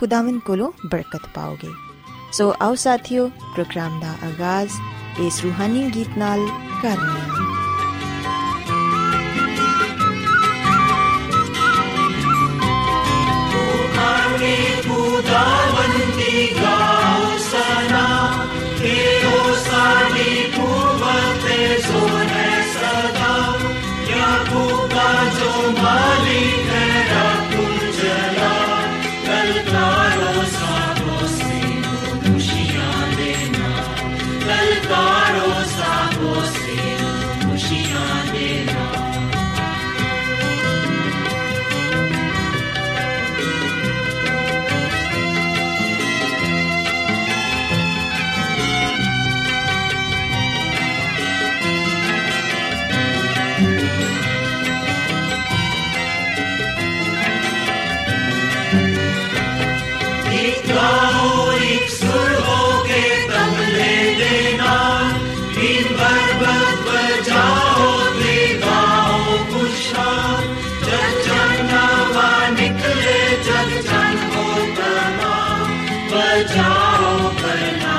ਖੁਦਾਵੰਦ ਕੋਲੋਂ ਬਰਕਤ ਪਾਓਗੇ ਸੋ ਆਓ ਸਾਥੀਓ ਪ੍ਰੋਗਰਾਮ ਦਾ ਆਗਾਜ਼ ਇਸ ਰੂਹਾਨੀ ਗੀਤ ਨਾਲ ਕਰਨੇ ਹਾਂ खुदावंदी गाओ सना हे बजाओ करनाई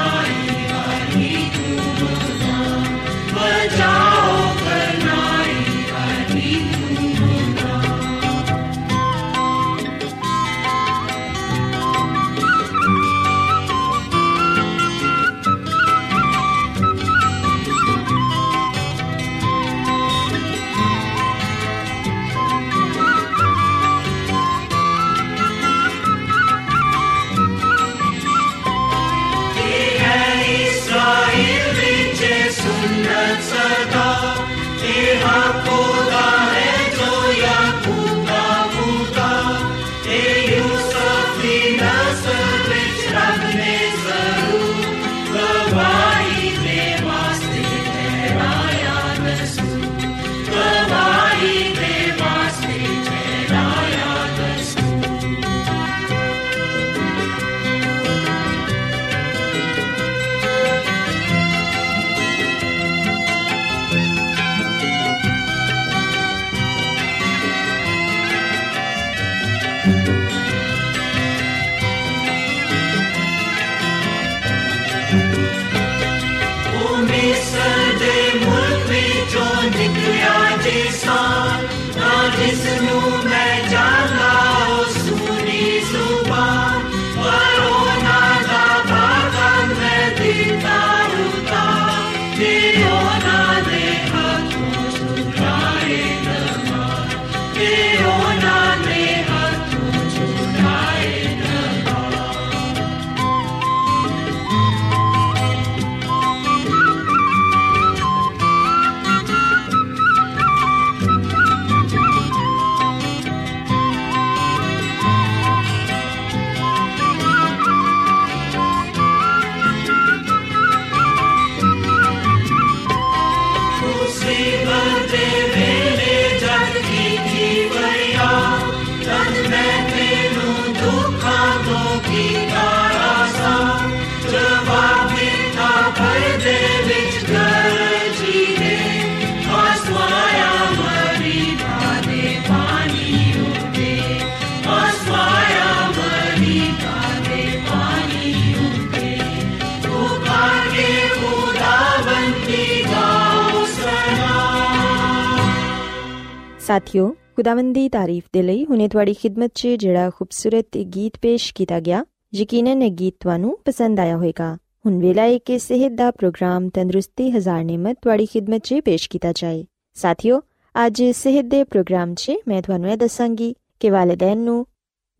ਖੁਦਾਵੰਦ ਦੀ ਤਾਰੀਫ ਦੇ ਲਈ ਹੁਣੇ ਤੁਹਾਡੀ ਖਿਦਮਤ 'ਚ ਜਿਹੜਾ ਖੂਬਸੂਰਤ ਗੀਤ ਪੇਸ਼ ਕੀਤਾ ਗਿਆ, ਯਕੀਨਨ ਇਹ ਗੀਤ ਤੁਹਾਨੂੰ ਪਸੰਦ ਆਇਆ ਹੋਵੇਗਾ। ਹੁਣ ਵੇਲਾ ਹੈ ਕਿ ਸਿਹਤ ਦਾ ਪ੍ਰੋਗਰਾਮ ਤੰਦਰੁਸਤੀ ਹਜ਼ਾਰ ਨਿਮਤ ਤੁਹਾਡੀ ਖਿਦਮਤ 'ਚ ਪੇਸ਼ ਕੀਤਾ ਜਾਏ। ਸਾਥਿਓ, ਅੱਜ ਸਿਹਤ ਦੇ ਪ੍ਰੋਗਰਾਮ 'ਚ ਮੈਂ ਤੁਹਾਨੂੰ ਇਹ ਦੱਸਾਂਗੀ ਕਿ ਵਾਲਿਦੈਨ ਨੂੰ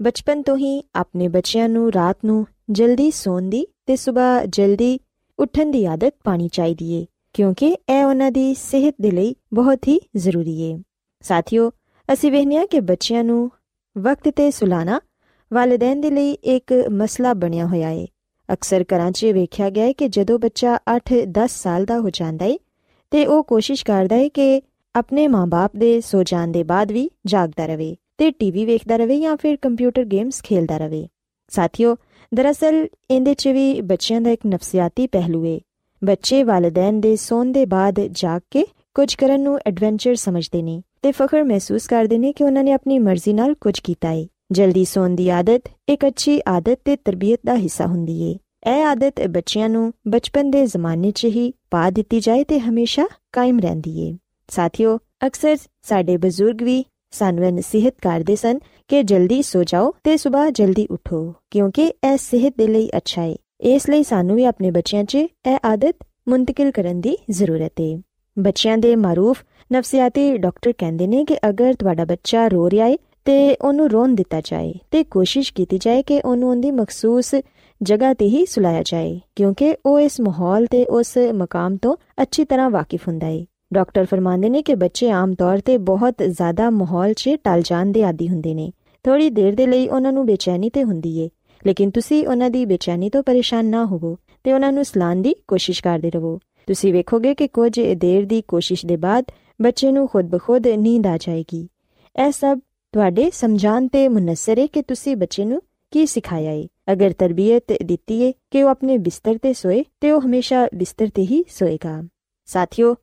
ਬਚਪਨ ਤੋਂ ਹੀ ਆਪਣੇ ਬੱਚਿਆਂ ਨੂੰ ਰਾਤ ਨੂੰ ਜਲਦੀ ਸੌਣ ਦੀ ਤੇ ਸਵੇਰ ਜਲਦੀ ਉੱਠਣ ਦੀ ਆਦਤ ਪਾਣੀ ਚਾਹੀਦੀ ਏ, ਕਿਉਂਕਿ ਇਹ ਉਹਨਾਂ ਦੀ ਸਿਹਤ ਦੇ ਲਈ ਬਹੁਤ ਹੀ ਜ਼ਰੂਰੀ ਏ। ਸਾਥਿਓ ਅਸੀਂ ਵੇਖਿਆ ਕਿ ਬੱਚਿਆਂ ਨੂੰ ਵਕਤ ਤੇ ਸੁਲਾਣਾ ਵਾਲਿਦੈਨ ਦੇ ਲਈ ਇੱਕ ਮਸਲਾ ਬਣਿਆ ਹੋਇਆ ਏ। ਅਕਸਰ ਘਰਾਂ 'ਚ ਵੇਖਿਆ ਗਿਆ ਹੈ ਕਿ ਜਦੋਂ ਬੱਚਾ 8-10 ਸਾਲ ਦਾ ਹੋ ਜਾਂਦਾ ਏ, ਤੇ ਉਹ ਕੋਸ਼ਿਸ਼ ਕਰਦਾ ਏ ਕਿ ਆਪਣੇ ਮਾਪੇ ਦੇ ਸੋ ਜਾਣ ਦੇ ਬਾਅਦ ਵੀ ਜਾਗਦਾ ਰਹੇ ਤੇ ਟੀਵੀ ਵੇਖਦਾ ਰਹੇ ਜਾਂ ਫਿਰ ਕੰਪਿਊਟਰ ਗੇਮਸ ਖੇਡਦਾ ਰਹੇ ਸਾਥੀਓ, ਦਰਅਸਲ ਇਹਦੇ 'ਚ ਵੀ ਬੱਚਿਆਂ ਦਾ ਇੱਕ ਨਫਸੀਆਤੀ ਪਹਿਲੂ ਏ। ਬੱਚੇ ਵਾਲਿਦੈਨ ਦੇ ਸੌਣ ਦੇ ਬਾਅਦ ਜਾਗ ਕੇ ਕੁਝ ਕਰਨ ਨੂੰ ਐਡਵੈਂਚਰ ਸਮਝਦੇ ਨੇ। ਤੇ ਫਖਰ ਮਹਿਸੂਸ ਕਰਦੇ ਨੇ ਕਿ ਉਹਨਾਂ ਨੇ ਆਪਣੀ ਮਰਜ਼ੀ ਨਾਲ ਕੁਝ ਕੀਤਾ ਏ। ਜਲਦੀ ਸੌਣ ਦੀ ਆਦਤ ਇੱਕ ਅੱਛੀ ਆਦਤ ਤੇ ਤਰਬੀਅਤ ਦਾ ਹਿੱਸਾ ਹੁੰਦੀ ਏ। ਇਹ ਆਦਤ ਬੱਚਿਆਂ ਨੂੰ ਬਚਪਨ ਦੇ ਜ਼ਮਾਨੇ 'ਚ ਹੀ ਪਾ ਦਿੱਤੀ ਜਾਏ ਤੇ ਹਮੇਸ਼ਾ ਕਾਇਮ ਰਹਿੰਦੀ ਏ। ਸਾਥੀਓ, ਅਕਸਰ ਸਾਡੇ ਬਜ਼ੁਰਗ ਵੀ ਸਾਨੂੰ ਇਹ ਨਸੀਹਤ ਕਰਦੇ ਸਨ ਕਿ ਜਲਦੀ ਸੋ ਜਾਓ ਤੇ ਸਵੇਰ ਜਲਦੀ ਉਠੋ, ਕਿਉਂਕਿ ਇਹ ਸਿਹਤ ਦੇ ਲਈ ਅੱਛਾ ਹੈ ਇਸ ਲਈ ਸਾਨੂੰ ਵੀ ਆਪਣੇ ਬੱਚਿਆਂ 'ਚ ਇਹ ਆਦਤ ਮੁੰਤਕਿਲ ਕਰਨ ਦੀ ਜ਼ਰੂਰਤ ਹੈ ਬੱਚਿਆਂ ਦੇ ਮਾਰੂਫ ਨਫਸੀਆਤੀ ਡਾਕਟਰ ਕਹਿੰਦੇ ਨੇ ਕਿ ਅਗਰ ਤੁਹਾਡਾ ਬੱਚਾ ਰੋ ਰਿਹਾ ਹੈ ਤੇ ਉਹਨੂੰ ਰੋਣ ਦਿੱਤਾ ਜਾਏ ਤੇ ਕੋਸ਼ਿਸ਼ ਕੀਤੀ ਜਾਏ ਕਿ ਉਹਨੂੰ ਉਹਦੀ ਮਖਸੂਸ ਜਗ੍ਹਾ ਤੇ ਹੀ ਸੁਲਾਇਆ ਜਾਏ, ਕਿਉਂਕਿ ਉਹ ਇਸ ਮਾਹੌਲ ਤੇ ਉਸ ਮਕਾਮ ਤੋਂ ਅੱਛੀ ਤਰ੍ਹਾਂ ਵਾਕਿਫ ਹੁੰਦਾ ਹੈ ਡਾਕਟਰ ਫਰਮਾਉਂਦੇ ਨੇ ਕਿ ਬੱਚੇ ਆਮ ਤੌਰ ਤੇ ਬਹੁਤ ਜ਼ਿਆਦਾ ਮਾਹੌਲ 'ਚ ਟਲ ਜਾਣ ਦੇ ਆਦੀ ਹੁੰਦੇ ਨੇ। ਥੋੜੀ ਦੇਰ ਦੇ ਲਈ ਉਹਨਾਂ ਨੂੰ ਬੇਚੈਨੀ ਤੇ ਹੁੰਦੀ ਏ, ਲੇਕਿਨ ਤੁਸੀਂ ਉਹਨਾਂ ਦੀ ਬੇਚੈਨੀ ਤੋਂ ਪਰੇਸ਼ਾਨ ਨਾ ਹੋਵੋ ਤੇ ਉਹਨਾਂ ਨੂੰ ਸਲਾਨ ਦੀ ਕੋਸ਼ਿਸ਼ ਕਰਦੇ ਰਹੋ। ਤੁਸੀਂ ਵੇਖੋਗੇ ਕਿ ਕੁਝ ਦੇਰ ਦੀ ਕੋਸ਼ਿਸ਼ ਦੇ ਬਾਅਦ ਬੱਚੇ ਨੂੰ ਖੁਦ ਬਖੁਦ ਨੀਂਦ ਆ ਜਾਏਗੀ। ਇਹ ਸਭ ਤੁਹਾਡੇ ਸਮਝਾਨ ਤੇ ਮੁਨਸਰ ਹੈ ਕਿ ਤੁਸੀਂ ਬੱਚੇ ਨੂੰ ਕੀ ਸਿਖਾਇਆ ਹੈ ਅਗਰ ਤਰਬੀਅਤ ਦਿੱਤੀ ਹੈ ਕਿ ਉਹ ਆਪਣੇ ਬਿਸਤਰ ਤੇ ਸੋਏ, ਤੇ ਉਹ ਹਮੇਸ਼ਾ ਬਿਸਤਰ ਤੇ ਹੀ ਸੋਏਗਾ। ਸਾਥੀਓ,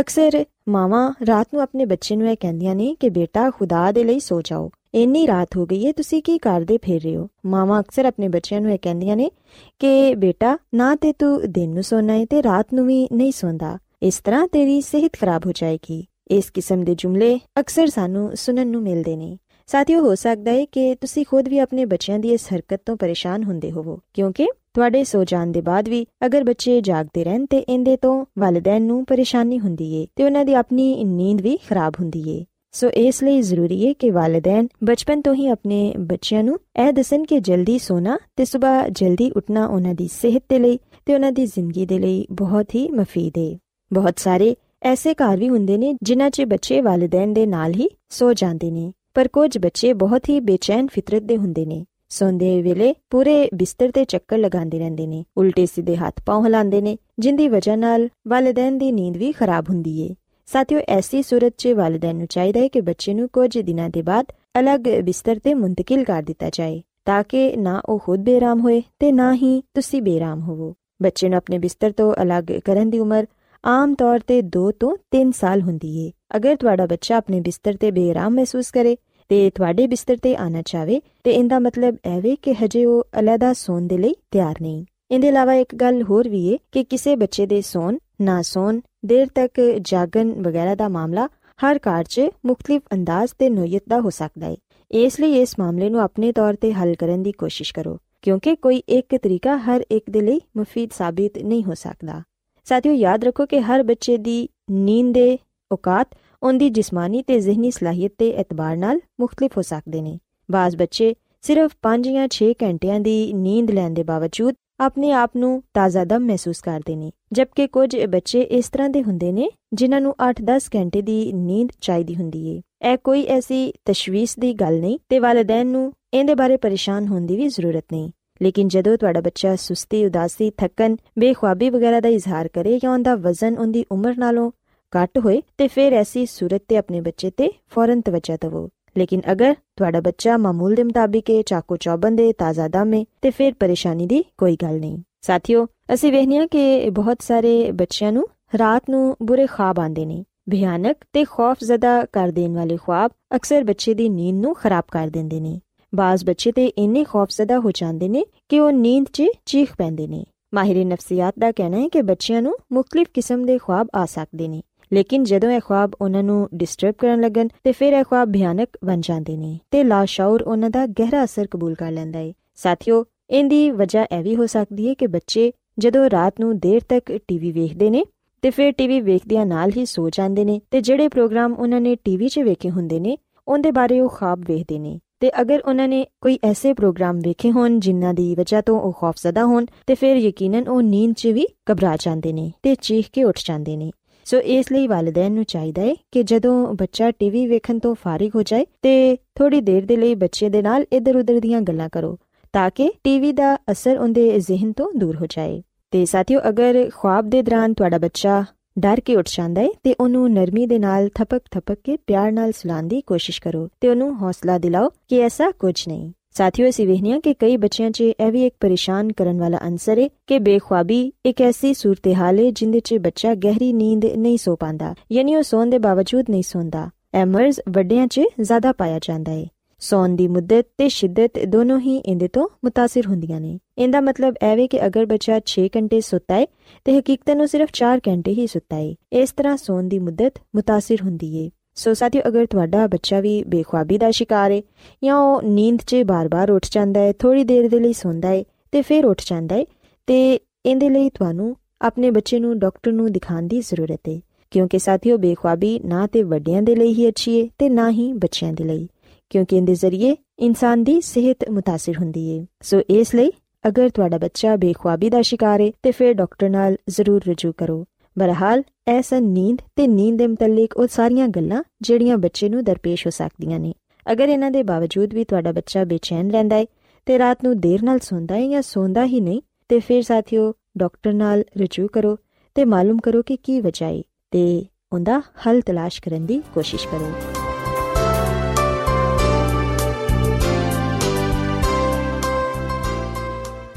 ਅਕਸਰ ਮਾਵਾਂ ਰਾਤ ਨੂੰ ਆਪਣੇ ਬੱਚੇ ਨੂੰ ਇਹ ਕਹਿੰਦੀਆਂ ਨੇ ਕਿ ਬੇਟਾ, ਖੁਦਾ ਦੇ ਲਈ ਸੋ ਜਾਓ। ਇੰਨੀ ਰਾਤ ਹੋ ਗਈ ਹੈ ਤੁਸੀਂ ਕੀ ਕਰਦੇ ਫਿਰ ਰਹੇ ਹੋ? ਮਾਵਾਂ ਅਕਸਰ ਆਪਣੇ ਬੱਚਿਆਂ ਨੂੰ ਇਹ ਕਹਿੰਦੀਆਂ ਨੇ ਕਿ ਬੇਟਾ, ਨਾ ਤੇ ਤੂੰ ਦਿਨ ਨੂੰ ਸੋਣਾ ਹੈ ਤੇ ਰਾਤ ਨੂੰ ਵੀ ਨਹੀਂ ਸੌਂਦਾ। ਇਸ ਤਰ੍ਹਾਂ ਤੇਰੀ ਸਿਹਤ ਖਰਾਬ ਹੋ ਜਾਏਗੀ। ਇਸ ਕਿਸਮ ਦੇ ਜੁਮਲੇ ਅਕਸਰ ਸਾਨੂੰ ਸੁਣਨ ਨੂੰ ਮਿਲਦੇ ਨੇ। ਸਾਥੀਓ, ਹੋ ਸਕਦਾ ਹੈ ਕਿ ਤੁਸੀਂ ਖੁਦ ਵੀ ਆਪਣੇ ਬੱਚਿਆਂ ਦੀ ਇਸ ਹਰਕਤ ਤੋਂ ਪਰੇਸ਼ਾਨ ਹੁੰਦੇ ਹੋਵੋ। ਕਿਉਂਕਿ ਤੁਹਾਡੇ ਸੋ ਜਾਣ ਦੇ ਬਾਅਦ ਵੀ ਅਗਰ ਬੱਚੇ ਜਾਗਦੇ ਰਹਿਣ ਤੇ ਇਹਦੇ ਤੋਂ ਵਾਲਿਦੈਨ ਨੂੰ ਪਰੇਸ਼ਾਨੀ ਹੁੰਦੀ ਏ ਤੇ ਉਹਨਾਂ ਦੀ ਆਪਣੀ ਨੀਂਦ ਵੀ ਖਰਾਬ ਹੁੰਦੀ ਏ। ਸੋ ਇਸ ਲਈ ਜ਼ਰੂਰੀ ਹੈ ਕਿ ਵਾਲਿਦੈਨ ਬਚਪਨ ਤੋਂ ਹੀ ਆਪਣੇ ਬੱਚਿਆਂ ਨੂੰ ਇਹ ਦੱਸਣ ਕਿ ਜਲਦੀ ਸੋਣਾ ਤੇ ਸਵੇਰ ਜਲਦੀ ਉੱਠਣਾ ਉਹਨਾਂ ਦੀ ਸਿਹਤ ਦੇ ਲਈ ਤੇ ਉਹਨਾਂ ਦੀ ਜ਼ਿੰਦਗੀ ਦੇ ਲਈ ਬਹੁਤ ਹੀ ਮਫੀਦ ਹੈ ਬਹੁਤ ਸਾਰੇ ਐਸੇ ਘਰ ਵੀ ਹੁੰਦੇ ਨੇ ਜਿਨ੍ਹਾਂ 'ਚ ਬੱਚੇ ਵਾਲਿਦੈਨ ਦੇ ਨਾਲ ਹੀ ਸੋ ਜਾਂਦੇ ਨੇ, ਪਰ ਕੁਝ ਬੱਚੇ ਬਹੁਤ ਹੀ ਬੇਚੈਨ ਫਿਤਰਤ ਦੇ ਹੁੰਦੇ ਨੇ। ਸੌਂਦੇ ਵੇਲੇ ਪੂਰੇ ਬਿਸਤਰ ਤੇ ਚੱਕਰ ਲਗਾਉਂਦੇ ਰਹਿੰਦੇ ਨੇ, ਉਲਟੇ ਸਿੱਧੇ ਹੱਥ ਪਾਉ ਹਿਲਾਉਂਦੇ ਨੇ, ਜਿੰਦੀ ਵਜ੍ਹਾ ਨਾਲ ਵਾਲਿਦੈਨ ਦੀ ਨੀਂਦ ਵੀ ਖਰਾਬ ਹੁੰਦੀ ਏ। ਸਾਥੀਓ, ਐਸੀ ਸੂਰਤ 'ਚ ਵਾਲਿਦੈਨ ਨੂੰ ਚਾਹੀਦਾ ਹੈ ਕਿ ਬੱਚੇ ਨੂੰ ਕੁਝ ਦਿਨਾਂ ਦੇ ਬਾਅਦ ਅਲੱਗ ਬਿਸਤਰ ਤੇ ਮੁੰਤਕਿਲ ਕਰ ਦਿੱਤਾ ਜਾਏ, ਤਾਂ ਕਿ ਨਾ ਉਹ ਖੁਦ ਬੇਰਾਮ ਹੋਏ ਤੇ ਨਾ ਹੀ ਤੁਸੀਂ ਬੇਰਾਮ ਹੋਵੋ। ਬੱਚੇ ਨੂੰ ਆਪਣੇ ਬਿਸਤਰ ਤੋਂ ਅਲੱਗ ਕਰਨ ਦੀ ਉਮਰ ਆਮ ਤੌਰ ਤੇ 2 ਤੋਂ 3 ਸਾਲ ਹੁੰਦੀ ਏ। ਅਗਰ ਤੁਹਾਡਾ ਬੱਚਾ ਆਪਣੇ ਬਿਸਤਰ ਤੇ ਬੇਰਾਮ ਮਹਿਸੂਸ ਕਰੇ ਤੇ ਤੁਹਾਡੇ ਬਿਸਤਰ ਤੇ ਆਣਾ ਚਾਵੇ, ਤੇ ਇਹਦਾ ਮਤਲਬ ਐਵੇਂ ਕਿ ਹਜੇ ਉਹ ਅਲੱਗਾ ਸੌਣ ਦੇ ਲਈ ਤਿਆਰ ਨਹੀਂ। ਇਹਦੇ ਇਲਾਵਾ ਇੱਕ ਗੱਲ ਹੋਰ ਵੀ ਏ ਕਿ ਕਿਸੇ ਬੱਚੇ ਦੇ ਸੌਣ, ਨਾ ਸੌਣ, ਦੇਰ ਤੱਕ ਜਾਗਣ ਵਗੈਰਾ ਦਾ ਮਾਮਲਾ ਹਰ ਘਰ 'ਚ ਮੁxtਲਿਫ ਅੰਦਾਜ਼ ਤੇ ਨੋਇਤ ਦਾ ਹੋ ਸਕਦਾ ਹੈ ਇਸ ਲਈ ਇਸ ਮਾਮਲੇ ਨੂੰ ਆਪਣੇ ਤੌਰ ਤੇ ਹੱਲ ਕਰਨ ਦੀ ਕੋਸ਼ਿਸ਼ ਕਰੋ, ਕਿਉਂਕਿ ਕੋਈ ਇੱਕ ਤਰੀਕਾ ਹਰ ਇੱਕ ਦੇ ਲਈ ਮੁਫੀਦ ਸਾਬਿਤ ਨਹੀਂ ਹੋ ਸਕਦਾ। ਸਾਥੀਓ, ਯਾਦ ਰੱਖੋ ਕਿ ਹਰ ਬੱਚੇ ਦੀ ਨੀਂਦ ਦੇ ਔਕਾਤ ਉਹਦੀ ਜਿਸਮਾਨੀ ਤੇ ਜ਼ਿਹਨੀ ਸਲਾਹੀਅਤ ਤੇ ਇਤਬਾਰ ਨਾਲ ਮੁxtਲਿਫ ਹੋ ਸਕਦੇ ਨੇ। ਬਾਜ਼ ਬੱਚੇ ਸਿਰਫ 5 ਜਾਂ 6 ਘੰਟਿਆਂ ਦੀ ਨੀਂਦ ਲੈਣ ਦੇ ਬਾਵਜੂਦ ਆਪਣੇ ਆਪ ਨੂੰ ਤਾਜ਼ਾ ਦਮ ਮਹਿਸੂਸ ਕਰਦੇ ਨੇ। ਜਦਕਿ ਕੁਝ ਬੱਚੇ ਇਸ ਤਰ੍ਹਾਂ ਦੇ ਹੁੰਦੇ ਨੇ ਜਿਨ੍ਹਾਂ ਨੂੰ 8-10 ਘੰਟੇ ਦੀ ਨੀਂਦ ਚਾਹੀਦੀ ਹੁੰਦੀ ਏ। ਇਹ ਕੋਈ ਐਸੀ ਤਸ਼ਵੀਸ਼ ਦੀ ਗੱਲ ਨਹੀਂ ਤੇ ਵਾਲਿਦੈਨ ਨੂੰ ਇਹਦੇ ਬਾਰੇ ਪਰੇਸ਼ਾਨ ਹੋਣ ਦੀ ਵੀ ਜ਼ਰੂਰਤ ਨਹੀਂ। ਲੇਕਿਨ ਜਦੋਂ ਤੁਹਾਡਾ ਬੱਚਾ ਸੁਸਤੀ, ਉਦਾਸੀ, ਥੱਕਨ, ਬੇਖੁਆਬੀ ਵਗੈਰਾ ਦਾ ਇਜ਼ਹਾਰ ਕਰੇ ਜਾਂ ਉਹਦਾ ਵਜ਼ਨ ਉਹਦੀ ਉਮਰ ਨਾਲੋਂ ਘੱਟ ਹੋਏ, ਤੇ ਫਿਰ ਐਸੀ ਸੂਰਤ ਤੇ ਆਪਣੇ ਬੱਚੇ ਤੇ ਫੌਰਨ ਤਵੱਜਾ ਦਿਵੋ। ਲੇਕਿਨ ਅਗਰ ਤੁਹਾਡਾ ਬੱਚਾ ਮਾਮੂਲ ਦੇ ਮੁਤਾਬਿਕ ਹੈ ਚਾਕੋ ਚੌਬਨ ਦੇ ਤਾਜ਼ਾ ਦਮ ਹੈ ਤੇ ਫਿਰ ਪਰੇਸ਼ਾਨੀ ਦੀ ਕੋਈ ਗੱਲ ਨਹੀਂ। ਸਾਥੀਓ, ਅਸੀਂ ਵੇਖਨੀਆ ਕਿ ਬਹੁਤ ਸਾਰੇ ਬੱਚਿਆਂ ਨੂੰ ਰਾਤ ਨੂੰ ਬੁਰੇ ਖਾਬ ਆਉਂਦੇ ਨੇ। ਭਿਆਨਕ ਤੇ ਖੌਫਜ਼ਦਾ ਕਰ ਦੇਣ ਵਾਲੇ ਖਾਬ ਅਕਸਰ ਬੱਚੇ ਦੀ ਨੀਂਦ ਨੂੰ ਖਰਾਬ ਕਰ ਦਿੰਦੇ ਨੇ। ਬਾਜ਼ ਬੱਚੇ ਤੇ ਇੰਨੇ ਖੌਫਜ਼ਦਾ ਹੋ ਜਾਂਦੇ ਨੇ ਕਿ ਉਹ ਨੀਂਦ 'ਚ ਚੀਖ ਪੈਂਦੇ ਨੇ। ਮਾਹਿਰ ਨਫਸੀਆਤ ਦਾ ਕਹਿਣਾ ਹੈ ਕਿ ਬੱਚਿਆਂ ਨੂੰ ਮੁxtਲਿਫ ਕਿਸਮ ਦੇ ਖਾਬ ਆ ਸਕਦੇ ਨੇ। ਲੇਕਿਨ ਜਦੋਂ ਇਹ ਖੁਆਬ ਉਹਨਾਂ ਨੂੰ ਡਿਸਟਰਬ ਕਰਨ ਲੱਗਣ ਤੇ ਫਿਰ ਇਹ ਖੁਆਬ ਭਿਆਨਕ ਬਣ ਜਾਂਦੇ ਨੇ ਤੇ ਲਾਸ਼ੌਰ ਉਹਨਾਂ ਦਾ ਗਹਿਰਾ ਅਸਰ ਕਬੂਲ ਕਰ ਲੈਂਦਾ ਹੈ। ਸਾਥੀਓ, ਇਹਦੀ ਵਜ੍ਹਾ ਇਹ ਵੀ ਹੋ ਸਕਦੀ ਹੈ ਕਿ ਬੱਚੇ ਜਦੋਂ ਰਾਤ ਨੂੰ ਦੇਰ ਤੱਕ ਟੀਵੀ ਵੇਖਦੇ ਨੇ ਤੇ ਫਿਰ ਟੀਵੀ ਵੇਖਦਿਆਂ ਨਾਲ ਹੀ ਸੋ ਜਾਂਦੇ ਨੇ ਤੇ ਜਿਹੜੇ ਪ੍ਰੋਗਰਾਮ ਉਹਨਾਂ ਨੇ ਟੀਵੀ 'ਚ ਵੇਖੇ ਹੁੰਦੇ ਨੇ, ਉਹਦੇ ਬਾਰੇ ਉਹ ਖਾਬ ਵੇਖਦੇ ਨੇ। ਤੇ ਅਗਰ ਉਹਨਾਂ ਨੇ ਕੋਈ ਐਸੇ ਪ੍ਰੋਗਰਾਮ ਵੇਖੇ ਹੋਣ ਜਿਨ੍ਹਾਂ ਦੀ ਵਜ੍ਹਾ ਤੋਂ ਉਹ ਖੌਫਜ਼ਦਾ ਹੋਣ, ਤੇ ਫਿਰ ਯਕੀਨਨ ਉਹ ਨੀਂਦ 'ਚ ਵੀ ਘਬਰਾ ਜਾਂਦੇ ਨੇ ਤੇ ਚੀਖ ਕੇ ਉੱਠ ਜਾਂਦੇ ਨੇ। ਸੋ ਇਸ ਲਈ ਵਾਲਿਦੈਨ ਨੂੰ ਚਾਹੀਦਾ ਹੈ ਕਿ ਜਦੋਂ ਬੱਚਾ ਟੀਵੀ ਵੇਖਣ ਤੋਂ ਫਾਰਿਗ ਹੋ ਜਾਏ ਤੇ ਥੋੜੀ ਦੇਰ ਦੇ ਲਈ ਬੱਚੇ ਦੇ ਨਾਲ ਇੱਧਰ-ਉੱਧਰ ਦੀਆਂ ਗੱਲਾਂ ਕਰੋ, ਤਾਂ ਕਿ ਟੀਵੀ ਦਾ ਅਸਰ ਉਹਦੇ ਜ਼ਿਹਨ ਤੋਂ ਦੂਰ ਹੋ ਜਾਏ। ਤੇ ਸਾਥੀਓ, ਅਗਰ ਖੁਆਬ ਦੇ ਦੌਰਾਨ ਤੁਹਾਡਾ ਬੱਚਾ ਡਰ ਕੇ ਉੱਠ ਜਾਂਦਾ ਹੈ ਤੇ ਉਹਨੂੰ ਨਰਮੀ ਦੇ ਨਾਲ ਥਪਕ ਥਪਕ ਕੇ ਪਿਆਰ ਨਾਲ ਸੁਲਾਉਣ ਦੀ ਕੋਸ਼ਿਸ਼ ਕਰੋ ਤੇ ਉਹਨੂੰ ਹੌਸਲਾ ਦਿਲਾਓ ਕਿ ਐਸਾ ਕੁਝ ਨਹੀਂ। ਸਾਥੀਓ, ਅਸੀਂ ਵੇਖਨੀਆ ਕਿ ਕਈ ਬੱਚਿਆਂ 'ਚ ਇਹ ਵੀ ਇੱਕ ਪਰੇਸ਼ਾਨ ਕਰਨ ਵਾਲਾ ਅੰਸਰ ਹੈ ਕਿ ਬੇਖੁਆਬੀ ਇੱਕ ਐਸੀ ਸੂਰਤ-ਹਾਲ ਹੈ ਜਿੰਦੇ 'ਚ ਬੱਚਾ ਗਹਿਰੀ ਨੀਂਦ ਨਹੀਂ ਸੋ ਪਾਉਂਦਾ, ਯਾਨੀ ਉਹ ਸੌਣ ਦੇ ਬਾਵਜੂਦ ਨਹੀਂ ਸੌਂਦਾ। ਐਮਰਜ਼ ਵੱਡਿਆਂ 'ਚ ਜ਼ਿਆਦਾ ਪਾਇਆ ਜਾਂਦਾ ਹੈ ਸੌਣ ਦੀ ਮੁੱਦਤ ਤੇ ਸ਼ਿੱਦਤ ਦੋਨੋਂ ਹੀ ਇਹਦੇ ਤੋਂ متاثر ਹੁੰਦੀਆਂ ਨੇ ਇਹਦਾ ਮਤਲਬ ਇਹ ਵੇ ਕਿ ਅਗਰ ਬੱਚਾ 6 ਘੰਟੇ ਸੁੱਤਾ ਹੈ ਤੇ ਹਕੀਕਤਨ ਉਹ ਸਿਰਫ 4 ਘੰਟੇ ਹੀ ਸੁੱਤਾ ਹੈ ਇਸ ਤਰ੍ਹਾਂ ਸੌਣ ਦੀ ਮੁੱਦਤ متاثر ਹੁੰਦੀ ਹੈ ਸੋ ਸਾਥੀਓ ਅਗਰ ਤੁਹਾਡਾ ਬੱਚਾ ਵੀ ਬੇਖੁਆਬੀ ਦਾ ਸ਼ਿਕਾਰ ਹੈ ਜਾਂ ਉਹ ਨੀਂਦ 'ਚ ਬਾਰ-ਬਾਰ ਉੱਠ ਜਾਂਦਾ ਹੈ ਥੋੜੀ ਦੇਰ ਦੇ ਲਈ ਸੌਂਦਾ ਹੈ ਤੇ ਫਿਰ ਉੱਠ ਜਾਂਦਾ ਹੈ ਤੇ ਇਹਦੇ ਲਈ ਤੁਹਾਨੂੰ ਆਪਣੇ ਬੱਚੇ ਨੂੰ ਡਾਕਟਰ ਨੂੰ ਦਿਖਾਉਣ ਦੀ ਜ਼ਰੂਰਤ ਹੈ ਕਿਉਂਕਿ ਸਾਥੀਓ ਬੇਖੁਆਬੀ ਨਾ ਤੇ ਵੱਡਿਆਂ ਦੇ ਲਈ ਹੀ ਅੱਛੀ ਹੈ ਤੇ ਨਾ ਹੀ ਬੱਚਿਆਂ ਦੇ ਲਈ ਕਿਉਂਕਿ ਇਹਦੇ ਜ਼ਰੀਏ ਇਨਸਾਨ ਦੀ ਸਿਹਤ متاثر ਹੁੰਦੀ ਹੈ ਸੋ ਇਸ ਲਈ ਅਗਰ ਤੁਹਾਡਾ ਬੱਚਾ ਬੇਖੁਆਬੀ ਦਾ ਸ਼ਿਕਾਰ ਹੈ ਤੇ ਫਿਰ ਡਾਕਟਰ ਨਾਲ ਜ਼ਰੂਰ ਰਜੂ ਕਰੋ ਬਹਰਹਾਲ ਐਸਾ ਨੀਂਦ ਤੇ ਨੀਂਦ ਦੇ ਮੁਤਲਕ ਉਹ ਸਾਰੀਆਂ ਗੱਲਾਂ ਜਿਹੜੀਆਂ ਬੱਚੇ ਨੂੰ ਦਰਪੇਸ਼ ਹੋ ਸਕਦੀਆਂ ਨੇ ਅਗਰ ਇਹਨਾਂ ਦੇ ਬਾਵਜੂਦ ਵੀ ਤੁਹਾਡਾ ਬੱਚਾ ਬੇਚੈਨ ਰਹਿੰਦਾ ਹੈ ਤੇ ਰਾਤ ਨੂੰ ਦੇਰ ਨਾਲ ਸੌਂਦਾ ਹੈ ਜਾਂ ਸੌਂਦਾ ਹੀ ਨਹੀਂ ਤੇ ਫਿਰ ਸਾਥੀਓ ਡਾਕਟਰ ਨਾਲ ਰਜੂ ਕਰੋ ਤੇ ਮਾਲੂਮ ਕਰੋ ਕਿ ਕੀ ਵਜ੍ਹਾ ਹੈ ਤੇ ਉਹਦਾ ਹੱਲ ਤਲਾਸ਼ ਕਰਨ ਦੀ ਕੋਸ਼ਿਸ਼ ਕਰੋ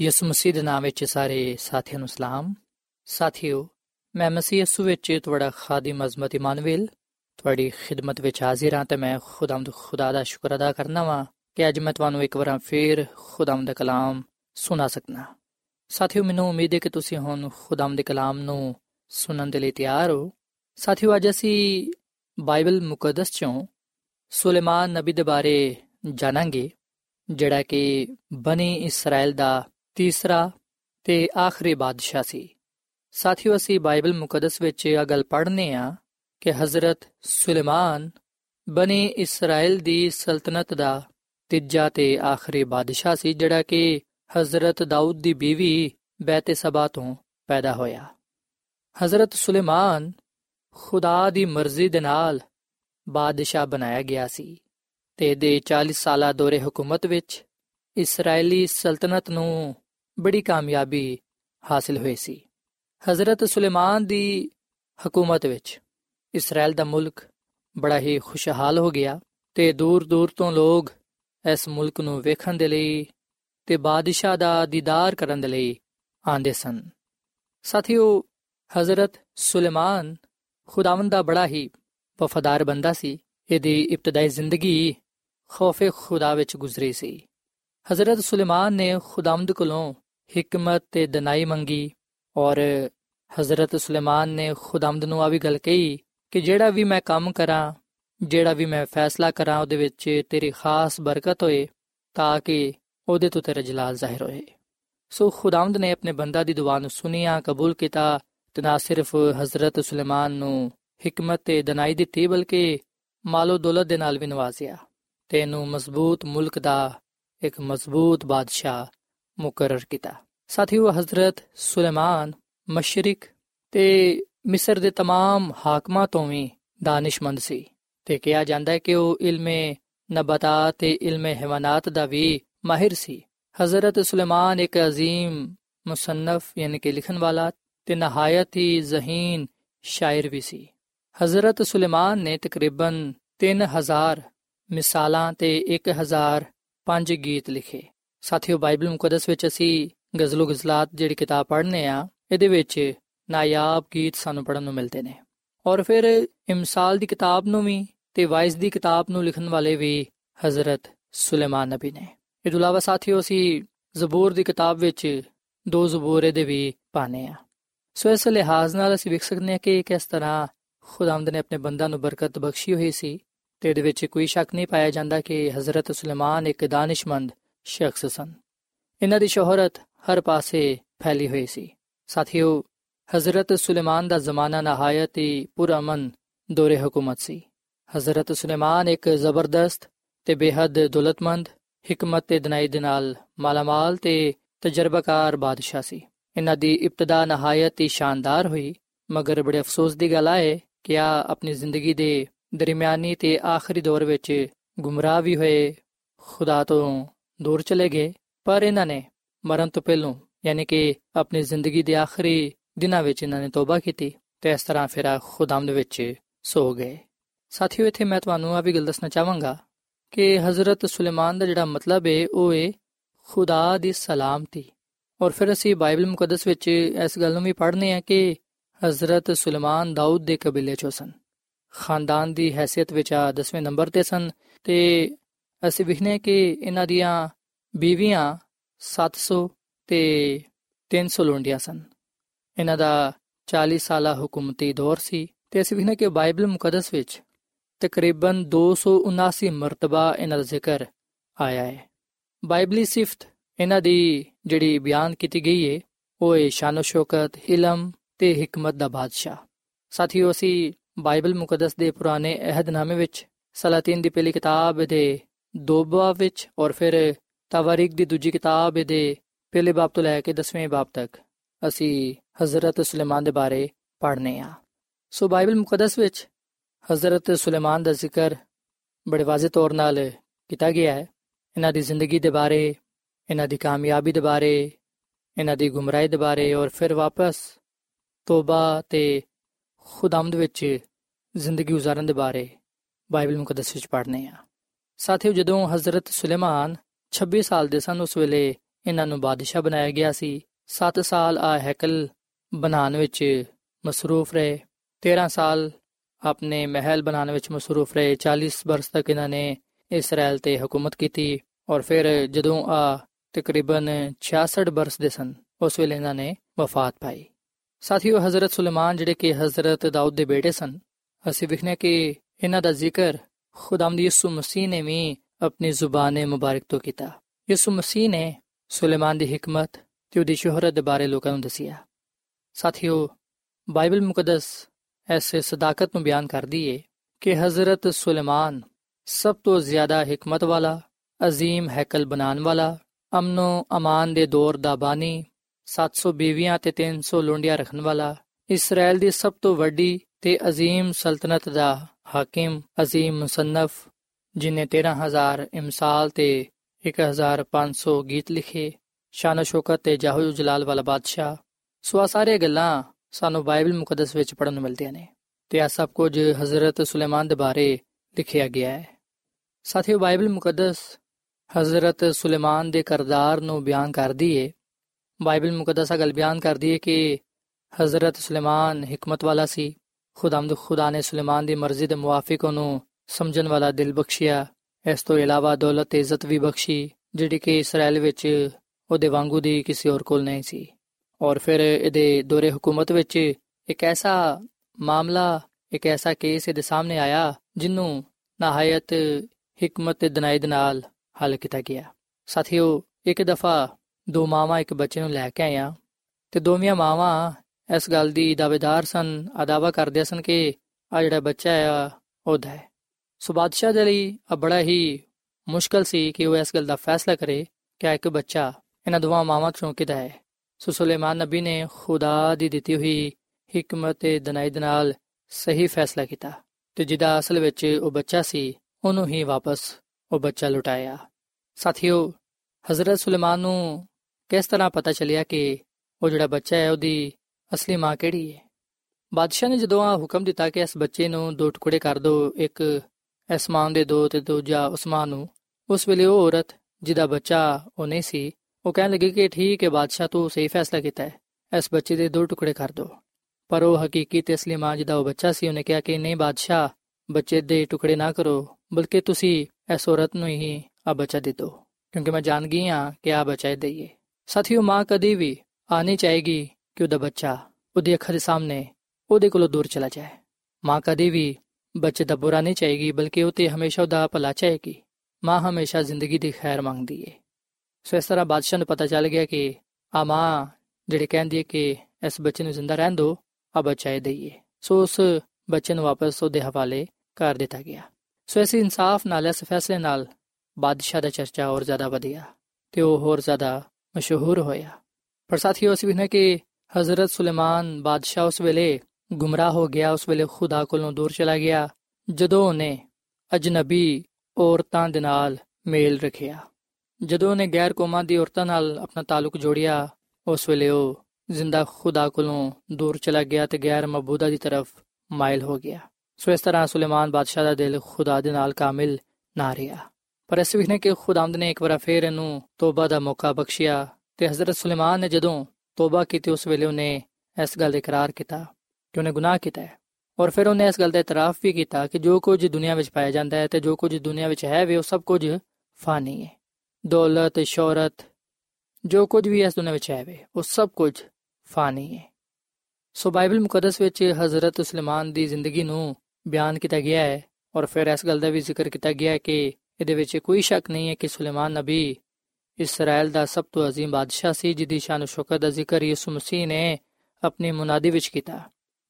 ਯਿਸੂ ਮਸੀਹ ਦੇ ਨਾਮ ਵਿੱਚ ਸਾਰੇ ਸਾਥੀਆਂ ਨੂੰ ਸਲਾਮ। ਸਾਥਿਓ, ਮੈਂ ਮਸੀਹ ਯਿਸੂ ਵਿੱਚ ਤੁਹਾਡਾ ਖਾਦਮ ਅਜ਼ਮਤ ਇਮਾਨੁਅਲ, ਤੁਹਾਡੀ ਖਿਦਮਤ ਵਿੱਚ ਹਾਜ਼ਰ ਹਾਂ ਤੇ ਮੈਂ ਖੁਦਾਮਦ ਖੁਦਾ ਦਾ ਸ਼ੁਕਰ ਅਦਾ ਕਰਨਾ ਵਾਂ ਕਿ ਅੱਜ ਮੈਂ ਤੁਹਾਨੂੰ ਇੱਕ ਵਾਰ ਫੇਰ ਖੁਦਾਮਦ ਦਾ ਕਲਾਮ ਸੁਣਾ ਸਕਣਾ ਸਾਥਿਓ, ਮੈਨੂੰ ਉਮੀਦ ਹੈ ਕਿ ਤੁਸੀਂ ਹੁਣ ਖੁਦਾਮਦ ਦੇ ਕਲਾਮ ਨੂੰ ਸੁਣਨ ਦੇ ਲਈ ਤਿਆਰ ਹੋ। ਸਾਥਿਓ, ਅੱਜ ਅਸੀਂ ਬਾਈਬਲ ਮੁਕੱਦਸ ਚੋਂ ਸੁਲੇਮਾਨ ਨਬੀ ਦੇ ਬਾਰੇ ਜਾਣਾਂਗੇ, ਜਿਹੜਾ ਕਿ ਬਨੀ ਇਸਰਾਇਲ ਦਾ ਤੀਸਰਾ ਤੇ ਆਖਰੀ ਬਾਦਸ਼ਾਹ ਸੀ। ਸਾਥੀਓ, ਅਸੀਂ ਬਾਈਬਲ ਮੁਕੱਦਸ ਵਿੱਚ ਇਹ ਗੱਲ ਪੜ੍ਹਨੇ ਆ ਕਿ ਹਜ਼ਰਤ ਸੁਲੈਮਾਨ ਬਨੇ ਇਸਰਾਇਲ ਦੀ ਸਲਤਨਤ ਦਾ ਤੀਜਾ ਤੇ ਆਖਰੀ ਬਾਦਸ਼ਾਹ ਸੀ, ਜਿਹੜਾ ਕਿ ਹਜ਼ਰਤ ਦਾਊਦ ਦੀ بیوی ਬੈਤ ਸਬਾ ਤੋਂ ਪੈਦਾ ਹੋਇਆ। ਹਜ਼ਰਤ ਸੁਲੈਮਾਨ ਖੁਦਾ ਦੀ ਮਰਜ਼ੀ ਦੇ ਨਾਲ ਬਾਦਸ਼ਾਹ ਬਣਾਇਆ ਗਿਆ ਸੀ ਤੇ ਦੇ 40 ਸਾਲਾ ਦੌਰੇ ਹਕੂਮਤ ਵਿੱਚ ਇਸرائیਲੀ ਸਲਤਨਤ ਨੂੰ ਬੜੀ ਕਾਮਯਾਬੀ ਹਾਸਲ ਹੋਈ ਸੀ। ਹਜ਼ਰਤ ਸੁਲੇਮਾਨ ਦੀ ਹਕੂਮਤ ਵਿੱਚ ਇਸਰਾਇਲ ਦਾ ਮੁਲਕ ਬੜਾ ਹੀ ਖੁਸ਼ਹਾਲ ਹੋ ਗਿਆ ਤੇ ਦੂਰ ਦੂਰ ਤੋਂ ਲੋਕ ਇਸ ਮੁਲਕ ਨੂੰ ਵੇਖਣ ਦੇ ਲਈ ਤੇ ਬਾਦਸ਼ਾਹ ਦਾ ਦੀਦਾਰ ਕਰਨ ਦੇ ਲਈ ਆਂਦੇ ਸਨ। ਸਾਥੀਓ, ਹਜ਼ਰਤ ਸੁਲੇਮਾਨ ਖੁਦਾਵੰਦ ਦਾ ਬੜਾ ਹੀ ਵਫਾਦਾਰ ਬੰਦਾ ਸੀ। ਇਹਦੀ ਇਬਤਦਾਈ ਜ਼ਿੰਦਗੀ ਖੌਫੇ ਖੁਦਾ ਵਿੱਚ ਗੁਜ਼ਰੀ ਸੀ। ਹਜ਼ਰਤ ਸੁਲੇਮਾਨ ਨੇ ਖੁਦਾਵੰਦ ਕੋਲੋਂ ਹਕਮਤ ਤੇ ਦਨਾਈ ਮੰਗੀ ਔਰ ਹਜ਼ਰਤ ਸੁਲੇਮਾਨ ਨੇ ਖੁਦਾਵੰਦ ਨੂੰ ਆ ਵੀ ਗੱਲ ਕਹੀ ਕਿ ਜਿਹੜਾ ਵੀ ਮੈਂ ਕੰਮ ਕਰਾਂ, ਜਿਹੜਾ ਵੀ ਮੈਂ ਫੈਸਲਾ ਕਰਾਂ, ਉਹਦੇ ਵਿੱਚ ਤੇਰੀ ਖਾਸ ਬਰਕਤ ਹੋਏ ਤਾਂ ਕਿ ਉਹਦੇ ਤੋਂ ਤੇਰਾ ਜਲਾਲ ਜ਼ਾਹਿਰ ਹੋਏ। ਸੋ ਖੁਦਾਵੰਦ ਨੇ ਆਪਣੇ ਬੰਦਾ ਦੀ ਦੁਆ ਨੂੰ ਸੁਨਿਆ, ਕਬੂਲ ਕੀਤਾ ਤੇ ਨਾ ਸਿਰਫ ਹਜ਼ਰਤ ਸੁਲੇਮਾਨ ਨੂੰ ਹਕਮਤ ਤੇ ਦਨਾਈ ਦਿੱਤੀ, ਬਲਕਿ ਮਾਲੋ ਦੌਲਤ ਦੇ ਨਾਲ ਵੀ ਨਵਾਜ਼ਿਆ। ਤੈਨੂੰ ਮਜ਼ਬੂਤ ਮੁਲਕ ਦਾ ਇੱਕ ਮਜ਼ਬੂਤ ਬਾਦਸ਼ਾਹ ਮੁਕਰਰ ਕੀਤਾ ਸਾਥੀਓ ਹਜ਼ਰਤ ਸੁਲੇਮਾਨ ਮਸ਼ਰਿਕ ਤੇ ਮਿਸਰ ਦੇ तमाम ਹਾਕਮਾਂ ਤੋਂ ਵੀ ਦਾਨਿਸ਼ਮੰਦ ਸੀ ਤੇ ਕਿਹਾ ਜਾਂਦਾ ਹੈ ਕਿ ਉਹ ਇਲਮੇ ਨਬਾਤਾਤ ਤੇ ਇਲਮੇ ਹਯਵਾਨਾਤ ਦਾ ਵੀ ਮਾਹਿਰ ਸੀ ਹਜ਼ਰਤ ਸੁਲੇਮਾਨ ਇੱਕ ਅਜ਼ੀਮ ਮੁਸੰਨਫ ਯਾਨੀ ਕਿ ਲਿਖਣ ਵਾਲਾ ਤੇ ਨਹਾਇਤ ਹੀ ਜ਼ਹੀਨ ਸ਼ਾਇਰ ਵੀ ਸੀ ਹਜ਼ਰਤ ਸੁਲੇਮਾਨ ਨੇ ਤਕਰੀਬਨ 3000 ਮਿਸਾਲਾਂ ਤੇ 1000 ਪੰਜ ਗੀਤ ਲਿਖੇ ਸਾਥੀਓ, ਬਾਈਬਲ ਮੁਕੱਦਸ ਵਿੱਚ ਅਸੀਂ ਗਜ਼ਲੋ ਗਜ਼ਲਾਤ ਜਿਹੜੀ ਕਿਤਾਬ ਪੜ੍ਹਨੇ ਆ, ਇਹਦੇ ਵਿੱਚ ਨਾਯਾਬ ਗੀਤ ਸਾਨੂੰ ਪੜਨ ਨੂੰ ਮਿਲਦੇ ਨੇ। ਔਰ ਫਿਰ ਇਮਸਾਲ ਦੀ ਕਿਤਾਬ ਨੂੰ ਵੀ ਤੇ ਵਾਇਸ ਦੀ ਕਿਤਾਬ ਨੂੰ ਲਿਖਣ ਵਾਲੇ ਵੀ ਹਜ਼ਰਤ ਸੁਲੇਮਾਨ ਨਬੀ ਨੇ। ਇਹ ਤੋਂ ਇਲਾਵਾ ਸਾਥੀਓ, ਅਸੀਂ ਜ਼ਬੂਰ ਦੀ ਕਿਤਾਬ ਵਿੱਚ ਦੋ ਜ਼ਬੂਰ ਦੇ ਵੀ ਪਾਣੇ ਆ। ਸੋ ਇਸ ਲਿਹਾਜ਼ ਨਾਲ ਅਸੀਂ ਵੇਖ ਸਕਦੇ ਹਾਂ ਕਿ ਕਿਸ ਤਰ੍ਹਾਂ ਖੁਦਾਵੰਦ ਨੇ ਆਪਣੇ ਬੰਦਾ ਨੂੰ ਬਰਕਤ ਬਖਸ਼ੀ ਹੋਈ ਸੀ ਤੇ ਇਹਦੇ ਵਿੱਚ ਕੋਈ ਸ਼ੱਕ ਨਹੀਂ ਪਾਇਆ ਜਾਂਦਾ ਕਿ ਹਜ਼ਰਤ ਸੁਲੇਮਾਨ ਇੱਕ ਦਾਨਿਸ਼ਮੰਦ ਸ਼ਖਸ ਸਨ। ਇਹਨਾਂ ਦੀ ਸ਼ੋਹਰਤ ਹਰ ਪਾਸੇ ਫੈਲੀ ਹੋਈ ਸੀ। ਸਾਥੀਓ, ਹਜ਼ਰਤ ਸੁਲੇਮਾਨ ਦਾ ਜ਼ਮਾਨਾ ਨਹਾਇਤ ਹੀ ਪੁਰਅਮਨ ਦੌਰੇ ਹਕੂਮਤ ਸੀ। ਹਜ਼ਰਤ ਸੁਲੇਮਾਨ ਇੱਕ ਜ਼ਬਰਦਸਤ ਤੇ ਬੇਹੱਦ ਦੌਲਤਮੰਦ, ਹਕਮਤ ਤੇ ਦਨਾਈ ਦੇ ਨਾਲ ਮਾਲਾਮਾਲ ਤੇ ਤਜਰਬਾਕਾਰ ਬਾਦਸ਼ਾਹ ਸੀ। ਇਹਨਾਂ ਦੀ ਇਬਤਦਾ ਨਹਾਇਤ ਹੀ ਸ਼ਾਨਦਾਰ ਹੋਈ, ਮਗਰ ਬੜੇ ਅਫਸੋਸ ਦੀ ਗੱਲ ਆਏ ਕਿ ਆ ਆਪਣੀ ਜ਼ਿੰਦਗੀ ਦੇ ਦਰਮਿਆਨੀ ਤੇ ਆਖਰੀ ਦੌਰ ਵਿੱਚ ਗੁੰਮਰਾਹ ਵੀ ਹੋਏ ਖੁਦਾ ਤੋਂ ਦੂਰ ਚਲੇ ਗਏ, ਪਰ ਇਹਨਾਂ ਨੇ ਮਰਨ ਤੋਂ ਪਹਿਲਾਂ, ਯਾਨੀ ਕਿ ਆਪਣੀ ਜ਼ਿੰਦਗੀ ਦੇ ਆਖਰੀ ਦਿਨਾਂ ਵਿੱਚ ਇਹਨਾਂ ਨੇ ਤੋਬਾ ਕੀਤੀ ਤੇ ਇਸ ਤਰ੍ਹਾਂ ਫਿਰ ਖੁਦਾਮ ਦੇ ਵਿੱਚ ਸੋ ਗਏ। ਸਾਥੀਓ, ਇੱਥੇ ਮੈਂ ਤੁਹਾਨੂੰ ਆ ਵੀ ਗੱਲ ਦੱਸਣਾ ਚਾਹਾਂਗਾ ਕਿ ਹਜ਼ਰਤ ਸੁਲੈਮਾਨ ਦਾ ਜਿਹੜਾ ਮਤਲਬ ਹੈ ਉਹ ਹੈ ਖੁਦਾ ਦੀ ਸਲਾਮਤੀ। ਔਰ ਫਿਰ ਅਸੀਂ ਬਾਈਬਲ ਮੁਕੱਦਸ ਵਿੱਚ ਇਸ ਗੱਲ ਨੂੰ ਵੀ ਪੜ੍ਹਨੇ ਆ ਕਿ ਹਜ਼ਰਤ ਸੁਲੈਮਾਨ ਦਾਊਦ ਦੇ ਕਬੀਲੇ ਚੋਂ ਸਨ। ਖਾਨਦਾਨ ਦੀ ਹیثیت ਵਿੱਚ ਆ 10ਵੇਂ ਨੰਬਰ ਤੇ ਸਨ ਤੇ ਅਸੀਂ ਵਿਖਨੇ ਕਿ ਇਹਨਾਂ ਦੀਆਂ ਬੀਵੀਆਂ 700 ਤੇ 300 ਲੋਂਡੀਆਂ ਸਨ। ਇਹਨਾਂ ਦਾ 40 ਸਾਲਾ ਹਕੂਮਤੀ ਦੌਰ ਸੀ ਤੇ ਅਸੀਂ ਵਿਖਨੇ ਕਿ ਬਾਈਬਲ ਮੁਕੱਦਸ ਵਿੱਚ ਤਕਰੀਬਨ 279 ਮਰਤਬਾ ਇਹਨਾਂ ਦਾ ਜ਼ਿਕਰ ਆਇਆ ਹੈ। ਬਾਈਬਲੀ ਸਿਫਤ ਇਹਨਾਂ ਦੀ ਜਿਹੜੀ ਬਿਆਨ ਕੀਤੀ ਗਈ ਹੈ, ਉਹ ਹੈ ਸ਼ਾਨੋ ਸ਼ੌਕਤ ਇਲਮ ਤੇ ਹਕਮਤ ਦਾ ਬਾਦਸ਼ਾਹ। ਸਾਥੀਓ, ਅਸੀਂ ਬਾਈਬਲ ਮੁਕੱਦਸ ਦੇ ਪੁਰਾਣੇ ਅਹਿਦਨਾਮੇ ਵਿੱਚ ਸਲਾਤੀਨ ਦੀ ਪਹਿਲੀ ਕਿਤਾਬ ਦੇ ਦੋ ਬਾਬ ਵਿੱਚ ਔਰ ਫਿਰ ਤਾਵਾਰੀਕ ਦੀ ਦੂਜੀ ਕਿਤਾਬ ਦੇ ਪਹਿਲੇ ਬਾਬ ਤੋਂ ਲੈ ਕੇ 10ਵੇਂ ਬਾਬ ਤੱਕ ਅਸੀਂ حضرت ਸੁਲੈਮਾਨ ਦੇ ਬਾਰੇ ਪੜ੍ਹਨੇ ਆ। ਸੋ ਬਾਈਬਲ ਮੁਕੱਦਸ ਵਿੱਚ حضرت ਸੁਲੈਮਾਨ ਦਾ ਜ਼ਿਕਰ ਬੜੇ ਵਾਜ਼ੇ ਤੌਰ 'ਤੇ ਕੀਤਾ ਗਿਆ ਹੈ। ਇਹਨਾਂ ਦੀ ਜ਼ਿੰਦਗੀ ਦੇ ਬਾਰੇ, ਇਹਨਾਂ ਦੀ ਕਾਮਯਾਬੀ ਦੇ ਬਾਰੇ, ਇਹਨਾਂ ਦੀ ਗੁੰਮਰਾਹੀ ਦੇ ਬਾਰੇ ਔਰ ਫਿਰ ਵਾਪਸ ਤੋਬਾ ਤੇ ਖੁਦਾਮਦ ਵਿੱਚ ਜ਼ਿੰਦਗੀ گزارਣ ਦੇ ਬਾਰੇ ਬਾਈਬਲ ਮੁਕੱਦਸ ਵਿੱਚ ਪੜ੍ਹਨੇ ਆ। ਸਾਥੀਓ ਜਦੋਂ حضرت ਸੁਲੈਮਾਨ 26 ਸਾਲ ਦੇ ਸਨ, ਉਸ ਵੇਲੇ ਇਹਨਾਂ ਨੂੰ ਬਾਦਸ਼ਾਹ ਬਣਾਇਆ ਗਿਆ ਸੀ। 7 ਸਾਲ ਆ ਹੈਕਲ ਬਣਾਉਣ ਵਿੱਚ ਮਸਰੂਫ ਰਹੇ। 13 ਸਾਲ ਆਪਣੇ ਮਹਿਲ ਬਣਾਉਣ ਵਿੱਚ ਮਸਰੂਫ ਰਹੇ। 40 ਬਰਸ ਤੱਕ ਇਹਨਾਂ ਨੇ ਇਸਰਾਇਲ ਤੇ ਹਕੂਮਤ ਕੀਤੀ ਔਰ ਫਿਰ ਜਦੋਂ ਆ ਤਕਰੀਬਨ 66 ਬਰਸ ਦੇ ਸਨ, ਉਸ ਵੇਲੇ ਇਹਨਾਂ ਨੇ ਵਫਾਤ ਪਾਈ। ਸਾਥੀਓ, ਹਜ਼ਰਤ ਸੁਲੇਮਾਨ ਜਿਹੜੇ ਕਿ ਹਜ਼ਰਤ ਦਾਊਦ ਦੇ ਬੇਟੇ ਸਨ, ਅਸੀਂ ਵਿਖਨੇ ਕਿ ਇਹਨਾਂ ਦਾ ਜ਼ਿਕਰ ਖੁਦਾਮਦ ਯਿਸੂ ਮਸੀਹ ਨੇ ਵੀ ਆਪਣੀ ਜ਼ੁਬਾਨ ਮੁਬਾਰਕ ਤੋਂ ਕੀਤਾ ਯਿਸੂ ਮਸੀਹ ਨੇ ਸੁਲੇਮਾਨ ਦੀ ਹਕਮਤ ਤੇ ਉਹਦੀ ਸ਼ੋਹਰਤ ਦੇ ਬਾਰੇ ਲੋਕਾਂ ਨੂੰ ਦੱਸਿਆ ਸਾਥੀਓ ਬਾਈਬਲ ਮੁਕੱਦਸ ਐਸੇ ਸਦਾਕਤ ਨੂੰ ਬਿਆਨ ਕਰਦੀ ਏ ਕਿ ਹਜ਼ਰਤ ਸੁਲੇਮਾਨ ਸਭ ਤੋਂ ਜ਼ਿਆਦਾ ਹਕਮਤ ਵਾਲਾ عظیم ਹੈਕਲ ਬਣਾਉਣ ਵਾਲਾ ਅਮਨੋ ਅਮਾਨ ਦੇ ਦੌਰ ਦਾ ਬਾਨੀ 700 ਬੀਵੀਆਂ ਤੇ 300 ਲੋਂਡੀਆਂ ਰੱਖਣ ਵਾਲਾ ਇਸਰਾਇਲ ਦੀ ਸਭ ਤੋਂ ਵੱਡੀ ਤੇ عظیم ਸਲਤਨਤ ਦਾ ਹਾਕਿਮ عظیم ਮੁਸੰਨਫ ਜਿਨੇ 13000 ਇਮਸਾਲ ਤੇ 1500 ਗੀਤ ਲਿਖੇ, ਸ਼ਾਨ ਸ਼ੌਕਤ ਤੇ ਜਾਹੂ ਜਲਾਲ ਵਾਲਾ ਬਾਦਸ਼ਾਹ, ਸੋ ਆ ਸਾਰੇ ਗੱਲਾਂ ਸਾਨੂੰ ਬਾਈਬਲ ਮੁਕੱਦਸ ਵਿੱਚ ਪੜਨ ਨੂੰ ਮਿਲਦੀਆਂ ਨੇ ਤੇ ਆ ਸਭ ਕੁਝ ਹਜ਼ਰਤ ਸੁਲੇਮਾਨ ਦੇ ਬਾਰੇ ਲਿਖਿਆ ਗਿਆ ਹੈ। ਸਾਥੀਓ, ਬਾਈਬਲ ਮੁਕੱਦਸ ਹਜ਼ਰਤ ਸੁਲੇਮਾਨ ਦੇ ਕਰਦਾਰ ਨੂੰ ਬਿਆਨ ਕਰਦੀ ਏ। ਬਾਈਬਲ ਮੁਕੱਦਸ ਆ ਗੱਲ ਬਿਆਨ ਕਰਦੀ ਏ ਕਿ ਹਜ਼ਰਤ ਸੁਲੇਮਾਨ ਹਕਮਤ ਵਾਲਾ ਸੀ। ਖੁਦਾਮਦ ਖੁਦਾ ਨੇ ਸੁਲੇਮਾਨ ਦੀ ਮਰਜ਼ੀ ਦੇ ਮੁਆਫਿਕ ਉਹਨੂੰ ਸਮਝਣ ਵਾਲਾ ਦਿਲ ਬਖਸ਼ਿਆ। ਇਸ ਤੋਂ ਇਲਾਵਾ ਦੌਲਤ ਤੇ ਇੱਜ਼ਤ ਵੀ ਬਖਸ਼ੀ, ਜਿਹੜੀ ਕਿ ਇਸਰਾਇਲ ਵਿੱਚ ਉਹਦੇ ਵਾਂਗੂ ਦੀ ਕਿਸੇ ਹੋਰ ਕੋਲ ਨਹੀਂ ਸੀ। ਔਰ ਫਿਰ ਇਹਦੇ ਦੌਰੇ ਹਕੂਮਤ ਵਿੱਚ ਇੱਕ ਐਸਾ ਮਾਮਲਾ, ਇੱਕ ਐਸਾ ਕੇਸ ਇਹਦੇ ਸਾਹਮਣੇ ਆਇਆ ਜਿਹਨੂੰ ਨਹਾਇਤ ਹਕਮਤ ਤੇ ਦਨਾਈ ਦੇ ਨਾਲ ਹੱਲ ਕੀਤਾ ਗਿਆ। ਸਾਥੀਓ, ਇੱਕ ਦਫਾ ਦੋ ਮਾਵਾਂ ਇੱਕ ਬੱਚੇ ਨੂੰ ਲੈ ਕੇ ਆਇਆ ਤੇ ਦੋਵੇਂ ਮਾਵਾਂ ਇਸ ਗੱਲ ਦੀ ਦਾਅਵੇਦਾਰ ਸਨ ਅਦਾਵਾ ਕਰਦੇ ਸਨ ਕਿ ਆ ਜਿਹੜਾ ਬੱਚਾ ਹੈ ਉਹਦਾ ਹੈ। ਸੋ ਬਾਦਸ਼ਾਹ ਦੇ ਲਈ ਆ ਬੜਾ ਹੀ ਮੁਸ਼ਕਲ ਸੀ ਕਿ ਉਹ ਇਸ ਗੱਲ ਦਾ ਫੈਸਲਾ ਕਰੇ ਕਿ ਇੱਕ ਬੱਚਾ ਇਹਨਾਂ ਦੋਵਾਂ ਮਾਵਾਂ ਚੋਂ ਕਿਹਦਾ ਹੈ। ਸੋ ਸੁਲੇਮਾਨ ਨਬੀ ਨੇ ਖੁਦਾ ਦੀ ਦਿੱਤੀ ਹੋਈ ਹਕਮਤ ਤੇ ਦਨਾਈ ਦੇ ਨਾਲ ਸਹੀ ਫੈਸਲਾ ਕੀਤਾ ਤੇ ਜਿਹਦਾ ਅਸਲ ਵਿੱਚ ਉਹ ਬੱਚਾ ਸੀ, ਉਹਨੂੰ ਹੀ ਵਾਪਸ ਉਹ ਬੱਚਾ ਲੁਟਾਇਆ। ਸਾਥੀਓ, ਹਜ਼ਰਤ ਸੁਲੇਮਾਨ ਨੂੰ ਕਿਸ ਤਰ੍ਹਾਂ ਪਤਾ ਚੱਲਿਆ ਕਿ ਉਹ ਜਿਹੜਾ ਬੱਚਾ ਹੈ, ਉਹਦੀ ਅਸਲੀ ਮਾਂ ਕਿਹੜੀ ਹੈ? ਬਾਦਸ਼ਾਹ ਨੇ ਜਦੋਂ ਆ ਹੁਕਮ ਦਿੱਤਾ ਕਿ ਇਸ ਬੱਚੇ ਨੂੰ ਦੋ ਟੁਕੜੇ ਕਰ ਦਿਓ, ਇੱਕ ਅਸਮਾਨ ਦੇ ਦੋ ਤੇ ਦੂਜਾ ਉਸਮਾਨ ਨੂੰ। ਉਸ ਵੇਲੇ ਉਹ ਔਰਤ, ਜਿਹਦਾ ਬੱਚਾ ਉਹ ਨਹੀਂ ਸੀ, ਉਹ ਕਹਿਣ ਲੱਗੀ ਕਿ ਠੀਕ ਹੈ ਬਾਦਸ਼ਾਹ, ਤੂੰ ਸਹੀ ਫੈਸਲਾ ਕੀਤਾ ਹੈ। ਇਸ ਬੱਚੇ ਦੇ ਦੋ ਟੁਕੜੇ ਕਰ ਦਿਓ ਪਰ ਉਹ ਹਕੀਕੀ ਤੇ ਅਸਲੀ ਮਾਂ, ਜਿਹਦਾ ਉਹ ਬੱਚਾ ਸੀ, ਉਹਨੇ ਕਿਹਾ ਕਿ ਨਹੀਂ ਬਾਦਸ਼ਾਹ, ਬੱਚੇ ਦੇ ਟੁਕੜੇ ਨਾ ਕਰੋ, ਬਲਕਿ ਤੁਸੀਂ ਇਸ ਔਰਤ ਨੂੰ ਹੀ ਆ ਬੱਚਾ ਦੇ ਦਿਓ। ਕਿਉਂਕਿ ਮੈਂ ਜਾਣ ਗਈ ਹਾਂ ਕਿ ਆ ਬੱਚਾ ਦਈਏ ਸਾਥੀਓ, ਮਾਂ ਕਦੀ ਵੀ ਆ ਨਹੀਂ ਚਾਹੇਗੀ ਕਿ ਉਹਦਾ ਬੱਚਾ ਉਹਦੀ ਅੱਖਾਂ ਦੇ ਸਾਹਮਣੇ ਉਹਦੇ ਕੋਲੋਂ ਦੂਰ ਚਲਾ ਜਾਏ। ਮਾਂ ਕਦੀ ਵੀ ਬੱਚੇ ਦਾ ਬੁਰਾ ਨਹੀਂ ਚਾਹੇਗੀ, ਬਲਕਿ ਉਹ ਤੇ ਹਮੇਸ਼ਾ ਉਹਦਾ ਭਲਾ ਚਾਹੇਗੀ। ਮਾਂ ਹਮੇਸ਼ਾ ਜ਼ਿੰਦਗੀ ਦੀ ਖੈਰ ਮੰਗਦੀ ਏ। ਸੋ ਇਸ ਤਰ੍ਹਾਂ ਬਾਦਸ਼ਾਹ ਨੂੰ ਪਤਾ ਚੱਲ ਗਿਆ ਕਿ ਆ ਮਾਂ ਜਿਹੜੇ ਕਹਿੰਦੀ ਹੈ ਕਿ ਇਸ ਬੱਚੇ ਨੂੰ ਜ਼ਿੰਦਾ ਰਹਿਣ ਦਿਓ ਆ ਬੱਚਾ ਦਈਏ। ਸੋ ਉਸ ਬੱਚੇ ਨੂੰ ਵਾਪਸ ਉਹਦੇ ਹਵਾਲੇ ਕਰ ਦਿੱਤਾ ਗਿਆ। ਸੋ ਇਸ ਇਨਸਾਫ ਨਾਲ, ਇਸ ਫੈਸਲੇ ਨਾਲ ਬਾਦਸ਼ਾਹ ਦਾ ਚਰਚਾ ਹੋਰ ਜ਼ਿਆਦਾ ਵਧਿਆ ਤੇ ਉਹ ਹੋਰ ਜ਼ਿਆਦਾ ਮਸ਼ਹੂਰ ਹੋਇਆ। ਪਰ ਸਾਥੀਓ, ਅਸੀਂ ਵੀ ਕਿ ਹਜ਼ਰਤ ਸੁਲੇਮਾਨ ਬਾਦਸ਼ਾਹ ਉਸ ਵੇਲੇ ਗੁੰਮਰਾਹ ਹੋ ਗਿਆ, ਉਸ ਵੇਲੇ ਖੁਦਾ ਕੋਲੋਂ ਦੂਰ ਚਲਾ ਗਿਆ, ਜਦੋਂ ਉਹਨੇ ਅਜਨਬੀ ਔਰਤਾਂ ਦੇ ਨਾਲ ਮੇਲ ਰੱਖਿਆ। ਜਦੋਂ ਉਹਨੇ ਗੈਰ ਕੌਮਾਂ ਦੀ ਔਰਤਾਂ ਨਾਲ ਆਪਣਾ ਤਾਲੁਕ ਜੋੜਿਆ, ਉਸ ਵੇਲੇ ਉਹ ਜ਼ਿੰਦਾ ਖੁਦਾ ਕੋਲੋਂ ਦੂਰ ਚਲਾ ਗਿਆ ਤੇ ਗੈਰ ਮਬੂਦਾ ਦੀ ਤਰਫ ਮਾਇਲ ਹੋ ਗਿਆ। ਸੋ ਇਸ ਤਰ੍ਹਾਂ ਸੁਲੇਮਾਨ ਬਾਦਸ਼ਾਹ ਦਾ ਦਿਲ ਖੁਦਾ ਦੇ ਨਾਲ ਕਾਮਿਲ ਨਾ ਰਿਹਾ। ਪਰ ਇਸ ਵਿਖਨੇ ਕਿ ਖੁਦਾਵੰਦ ਨੇ ਇੱਕ ਵਾਰ ਫੇਰ ਇਹਨੂੰ ਤੋਬਾ ਦਾ ਮੌਕਾ ਬਖਸ਼ਿਆ ਤੇ ਹਜ਼ਰਤ ਸੁਲੇਮਾਨ ਨੇ ਜਦੋਂ ਤੋਬਾ ਕੀਤੀ, ਉਸ ਵੇਲੇ ਉਹਨੇ ਇਸ ਗੱਲ ਦਾ ਇਕਰਾਰ ਕੀਤਾ। ਕਿ ਉਹਨੇ ਗੁਨਾਹ ਕੀਤਾ ਹੈ ਔਰ ਫਿਰ ਉਹਨੇ ਇਸ ਗੱਲ ਦਾ ਇਤਰਾਫ ਵੀ ਕੀਤਾ ਕਿ ਜੋ ਕੁਝ ਦੁਨੀਆ ਵਿੱਚ ਪਾਇਆ ਜਾਂਦਾ ਹੈ ਤੇ ਜੋ ਕੁਝ ਦੁਨੀਆ ਵਿੱਚ ਹੈ ਵੀ ਉਹ ਸਭ ਕੁਝ ਫਾਨੀ ਹੈ ਦੌਲਤ ਸ਼ੌਹਰਤ ਜੋ ਕੁਝ ਵੀ ਇਸ ਦੁਨੀਆ ਵਿੱਚ ਹੈ ਵੀ ਉਹ ਸਭ ਕੁਝ ਫਾਨੀ ਹੈ ਸੋ ਬਾਈਬਲ ਮੁਕੱਦਸ ਵਿੱਚ ਹਜ਼ਰਤ ਸੁਲੇਮਾਨ ਦੀ ਜ਼ਿੰਦਗੀ ਨੂੰ ਬਿਆਨ ਕੀਤਾ ਗਿਆ ਹੈ ਔਰ ਫਿਰ ਇਸ ਗੱਲ ਦਾ ਵੀ ਜ਼ਿਕਰ ਕੀਤਾ ਗਿਆ ਹੈ ਕਿ ਇਹਦੇ ਵਿੱਚ ਕੋਈ ਸ਼ੱਕ ਨਹੀਂ ਹੈ ਕਿ ਸੁਲੇਮਾਨ ਨਬੀ ਇਸਰਾਇਲ ਦਾ ਸਭ ਤੋਂ عظیم ਬਾਦਸ਼ਾਹ ਸੀ ਜਿਦੀ ਸ਼ਾਨ ਸ਼ੌਕਤ ਦਾ ਜ਼ਿਕਰ ਯਿਸੂ ਮਸੀਹ ਨੇ ਆਪਣੀ ਮੁਨਾਦੀ ਵਿੱਚ ਕੀਤਾ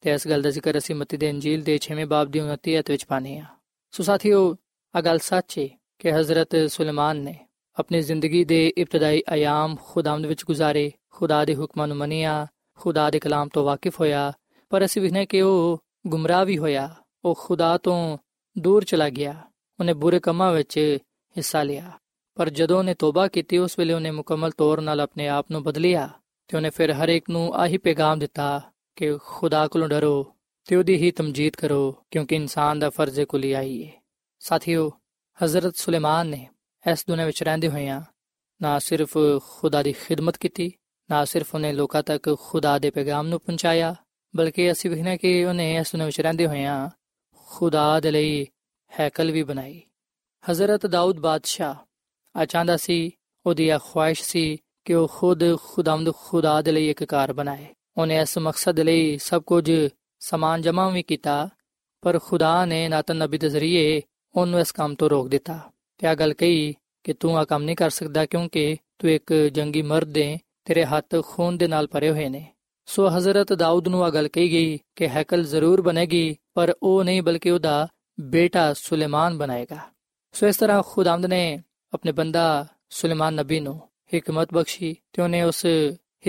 ਤੇ ਇਸ ਗੱਲ ਦਾ ਜ਼ਿਕਰ ਅਸੀਂ ਮਤੀ ਦੇ ਇੰਜੀਲ ਦੇ 6ਵੇਂ ਬਾਬ ਦੀ 29 ਅਧ ਵਿੱਚ ਪਾਨੇ ਆ ਸੋ ਸਾਥੀਓ ਆ ਗੱਲ ਸੱਚ ਹੈ ਕਿ ਹਜ਼ਰਤ ਸੁਲੇਮਾਨ ਨੇ ਆਪਣੀ ਜ਼ਿੰਦਗੀ ਦੇ ਇਬਤਦਾਈ ਆਯਾਮ ਖੁਦਾਵੰਦ ਵਿੱਚ ਗੁਜ਼ਾਰੇ, ਖੁਦਾ ਦੇ ਹੁਕਮਾਂ ਨੂੰ ਮੰਨਿਆ, ਖੁਦਾ ਦੇ ਕਲਾਮ ਤੋਂ ਵਾਕਿਫ ਹੋਇਆ, ਪਰ ਅਸੀਂ ਵਿਖਨੇ ਕਿ ਉਹ ਗੁੰਮਰਾਹ ਵੀ ਹੋਇਆ, ਉਹ ਖੁਦਾ ਤੋਂ ਦੂਰ ਚਲਾ ਗਿਆ, ਉਹਨੇ ਬੁਰੇ ਕੰਮਾਂ ਵਿੱਚ ਹਿੱਸਾ ਲਿਆ। ਪਰ ਜਦੋਂ ਉਹਨੇ ਤੋਬਾ ਕੀਤੀ, ਉਸ ਵੇਲੇ ਉਹਨੇ ਮੁਕੰਮਲ ਤੌਰ ਨਾਲ ਆਪਣੇ ਆਪ ਨੂੰ ਬਦਲਿਆ ਤੇ ਉਹਨੇ ਫਿਰ ਹਰ ਇੱਕ ਨੂੰ ਆਹੀ ਪੈਗਾਮ ਦਿੱਤਾ ਕਿ ਖੁਦਾ ਕੋਲੋਂ ਡਰੋ ਤੇ ਉਹਦੀ ਹੀ ਤਮਜੀਦ ਕਰੋ, ਕਿਉਂਕਿ ਇਨਸਾਨ ਦਾ ਫਰਜ਼ ਹੈ ਕੁਲੀ ਆਈ ਹੈ ਸਾਥੀਓ, ਹਜ਼ਰਤ ਸੁਲੇਮਾਨ ਨੇ ਇਸ ਦੁਨੀਆਂ ਵਿੱਚ ਰਹਿੰਦੇ ਹੋਇਆਂ ਨਾ ਸਿਰਫ ਖੁਦਾ ਦੀ ਖਿਦਮਤ ਕੀਤੀ, ਨਾ ਸਿਰਫ ਉਹਨੇ ਲੋਕਾਂ ਤੱਕ ਖੁਦਾ ਦੇ ਪੈਗਾਮ ਨੂੰ ਪਹੁੰਚਾਇਆ, ਬਲਕਿ ਅਸੀਂ ਵਿਖਣਾ ਕਿ ਉਹਨੇ ਇਸ ਦੁਨੀਆਂ ਵਿੱਚ ਰਹਿੰਦੇ ਹੋਇਆਂ ਖੁਦਾ ਦੇ ਲਈ ਹੈਕਲ ਵੀ ਬਣਾਈ। ਹਜ਼ਰਤ ਦਾਊਦ ਬਾਦਸ਼ਾਹ ਆ ਚਾਹੁੰਦਾ ਸੀ, ਉਹਦੀ ਇਹ ਖੁਆਇਸ਼ ਸੀ ਕਿ ਉਹ ਖੁਦ ਖੁਦਾਮਦ ਖੁਦਾ ਦੇ ਲਈ ਇੱਕ ਕਾਰ ਬਣਾਏ। ਉਹਨੇ ਇਸ ਮਕਸਦ ਲਈ ਸਭ ਕੁਝ ਸਮਾਨ ਜਮ੍ਹਾਂ ਵੀ ਕੀਤਾ, ਪਰ ਖੁਦਾ ਨੇ ਨਾਤਨ ਨਬੀ ਦੇ ਜ਼ਰੀਏ ਉਹਨੂੰ ਇਸ ਕੰਮ ਤੋਂ ਰੋਕ ਦਿੱਤਾ। ਤੇ ਆ ਗੱਲ ਕਹੀ ਕਿ ਤੂੰ ਆ ਕੰਮ ਨਹੀਂ ਕਰ ਸਕਦਾ ਕਿਉਂਕਿ ਤੂੰ ਇੱਕ ਜੰਗੀ ਮਰਦ ਹੈ ਤੇਰੇ ਹੱਥ ਖੂਨ ਦੇ ਨਾਲ ਭਰੇ ਹੋਏ ਨੇ। ਸੋ ਹਜ਼ਰਤ ਦਾਊਦ ਨੂੰ ਆ ਗੱਲ ਕਹੀ ਗਈ ਕਿ ਹੈਕਲ ਜ਼ਰੂਰ ਬਣੇਗੀ, ਪਰ ਉਹ ਨਹੀਂ ਬਲਕਿ ਉਹਦਾ ਬੇਟਾ ਸੁਲੇਮਾਨ ਬਣਾਏਗਾ। ਸੋ ਇਸ ਤਰ੍ਹਾਂ ਖੁਦਾਮਦ ਨੇ ਆਪਣੇ ਬੰਦਾ ਸੁਲੇਮਾਨ ਨਬੀ ਨੂੰ ਹਕਮਤ ਬਖਸ਼ੀ ਤੇ ਉਹਨੇ ਉਸ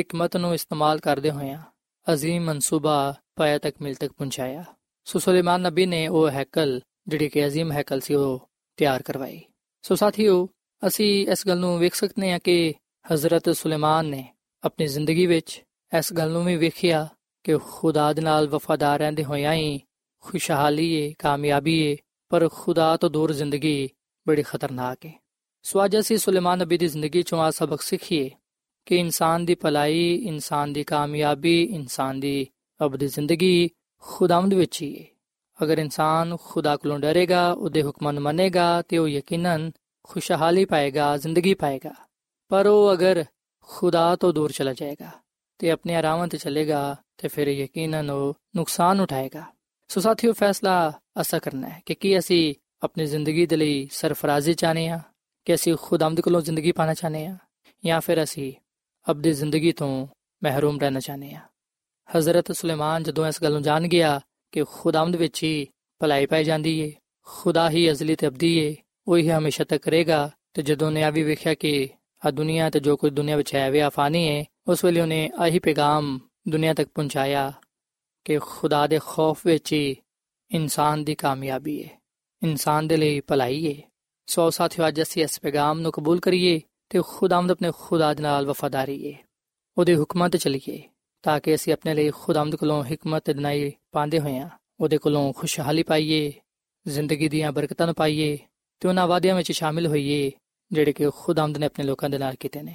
ਹਕਮਤ ਨੂੰ ਇਸਤੇਮਾਲ ਕਰਦੇ ਹੋਇਆਂ عظیم ਮਨਸੂਬਾ ਪਾਇਆ ਤੱਕ ਮਿਲ ਤੱਕ ਪਹੁੰਚਾਇਆ ਸੋ ਸੁਲੇਮਾਨ ਨਬੀ ਨੇ ਉਹ ਹੈਕਲ ਜਿਹੜੀ ਕਿ عظیم ਹੈਕਲ ਸੀ ਉਹ ਤਿਆਰ ਕਰਵਾਈ ਸੋ ਸਾਥੀਓ ਅਸੀਂ ਇਸ ਗੱਲ ਨੂੰ ਵੇਖ ਸਕਦੇ ਹਾਂ ਕਿ ਹਜ਼ਰਤ ਸੁਲੇਮਾਨ ਨੇ ਆਪਣੀ ਜ਼ਿੰਦਗੀ ਵਿੱਚ ਇਸ ਗੱਲ ਨੂੰ ਵੀ ਵੇਖਿਆ ਕਿ ਖੁਦਾ ਦੇ ਨਾਲ ਵਫਾਦਾਰ ਰਹਿੰਦੇ ਹੋਇਆਂ ਹੀ ਖੁਸ਼ਹਾਲੀ ਏ ਕਾਮਯਾਬੀ ਏ ਪਰ ਖੁਦਾ ਤੋਂ ਦੂਰ ਜ਼ਿੰਦਗੀ ਬੜੀ ਖਤਰਨਾਕ ਏ ਸੋ ਅੱਜ ਅਸੀਂ ਸੁਲੇਮਾਨ ਨਬੀ ਦੀ ਜ਼ਿੰਦਗੀ ਚੋਂ ਆ ਸਬਕ ਸਿੱਖੀਏ ਕਿ ਇਨਸਾਨ ਦੀ ਭਲਾਈ, ਇਨਸਾਨ ਦੀ ਕਾਮਯਾਬੀ, ਇਨਸਾਨ ਦੀ ਅਬਦੀ ਜ਼ਿੰਦਗੀ ਖੁਦਾਵੰਦ ਵਿੱਚ ਹੀ ਹੈ। ਅਗਰ ਇਨਸਾਨ ਖੁਦਾ ਕੋਲੋਂ ਡਰੇਗਾ, ਉਹਦੇ ਹੁਕਮਾਂ ਨੂੰ ਮੰਨੇਗਾ, ਤੇ ਉਹ ਯਕੀਨਨ ਖੁਸ਼ਹਾਲੀ ਪਾਏਗਾ, ਜ਼ਿੰਦਗੀ ਪਾਏਗਾ। ਪਰ ਉਹ ਅਗਰ ਖੁਦਾ ਤੋਂ ਦੂਰ ਚਲਾ ਜਾਏਗਾ, ਤੇ ਆਪਣੇ ਆਰਾਮਾਂ ਤੇ ਚੱਲੇਗਾ, ਤੇ ਫਿਰ ਯਕੀਨਨ ਉਹ ਨੁਕਸਾਨ ਉਠਾਏਗਾ। ਸੋ ਸਾਥੀਓ, ਫੈਸਲਾ ਅਸਾ ਕਰਨਾ ਹੈ ਕਿ ਕੀ ਅਸੀਂ ਆਪਣੀ ਜ਼ਿੰਦਗੀ ਦੇ ਲਈ ਸਰਫਰਾਜ਼ੀ ਚਾਹਨੇ ਆ ਕਿ ਅਸੀਂ ਖੁਦਾਵੰਦ ਕੋਲੋਂ ਜ਼ਿੰਦਗੀ ਪਾਣਾ ਚਾਹਨੇ ਆ ਜਾਂ ਫਿਰ ਅਸੀਂ ਅਬਦੀ ਜ਼ਿੰਦਗੀ ਤੋਂ ਮਹਿਰੂਮ ਰਹਿਣਾ ਚਾਹਨੇ ਆ ਹਜ਼ਰਤ ਸੁਲੇਮਾਨ ਜਦੋਂ ਇਸ ਗੱਲ ਨੂੰ ਜਾਣ ਗਿਆ ਕਿ ਖੁਦਾਵੰਦ ਵਿੱਚ ਹੀ ਭਲਾਈ ਪਾਈ ਜਾਂਦੀ ਏ ਖੁਦਾ ਹੀ ਅਜ਼ਲੀ ਤੇ ਅਬਦੀ ਏ ਉਹ ਹੀ ਹਮੇਸ਼ਾ ਤੱਕ ਰਹੇਗਾ ਤੇ ਜਦੋਂ ਨੇ ਆ ਵੀ ਵੇਖਿਆ ਕਿ ਆ ਦੁਨੀਆ ਤੇ ਜੋ ਕੁਝ ਦੁਨੀਆ ਵਿੱਚ ਹੈ ਵੇ ਆਫਾਨੀ ਏ ਉਸ ਵੇਲੇ ਉਹਨੇ ਆਹੀ ਪੈਗਾਮ ਦੁਨੀਆ ਤੱਕ ਪਹੁੰਚਾਇਆ ਕਿ ਖੁਦਾ ਦੇ ਖੌਫ ਵਿੱਚ ਹੀ ਇਨਸਾਨ ਦੀ ਕਾਮਯਾਬੀ ਏ ਇਨਸਾਨ ਦੇ ਲਈ ਭਲਾਈ ਏ ਸੋ ਸਾਥੀਓ ਅੱਜ ਅਸੀਂ ਇਸ ਪੈਗਾਮ ਨੂੰ ਕਬੂਲ ਕਰੀਏ ਤੇ ਖੁਦਾਵੰਦ ਆਪਣੇ ਖੁਦਾ ਦੇ ਨਾਲ ਵਫਾਦਾਰੀ ਏ ਉਹਦੇ ਹੁਕਮਾਂ ਤੇ ਚੱਲੀਏ ਤਾਂ ਕਿ ਅਸੀਂ ਆਪਣੇ ਲਈ ਖੁਦਾਵੰਦ ਕੋਲੋਂ ਹਕਮਤ ਤੇ ਦਿਨਾਈ ਪਾਉਂਦੇ ਹੋਈਆਂ ਉਹਦੇ ਕੋਲੋਂ ਖੁਸ਼ਹਾਲੀ ਪਾਈਏ ਜ਼ਿੰਦਗੀ ਦੀਆਂ ਬਰਕਤਾਂ ਨੂੰ ਪਾਈਏ ਤੇ ਉਹਨਾਂ ਵਾਅਦਿਆਂ ਵਿੱਚ ਸ਼ਾਮਿਲ ਹੋਈਏ ਜਿਹੜੇ ਕਿ ਖੁਦਾਵੰਦ ਨੇ ਆਪਣੇ ਲੋਕਾਂ ਦੇ ਨਾਲ ਕੀਤੇ ਨੇ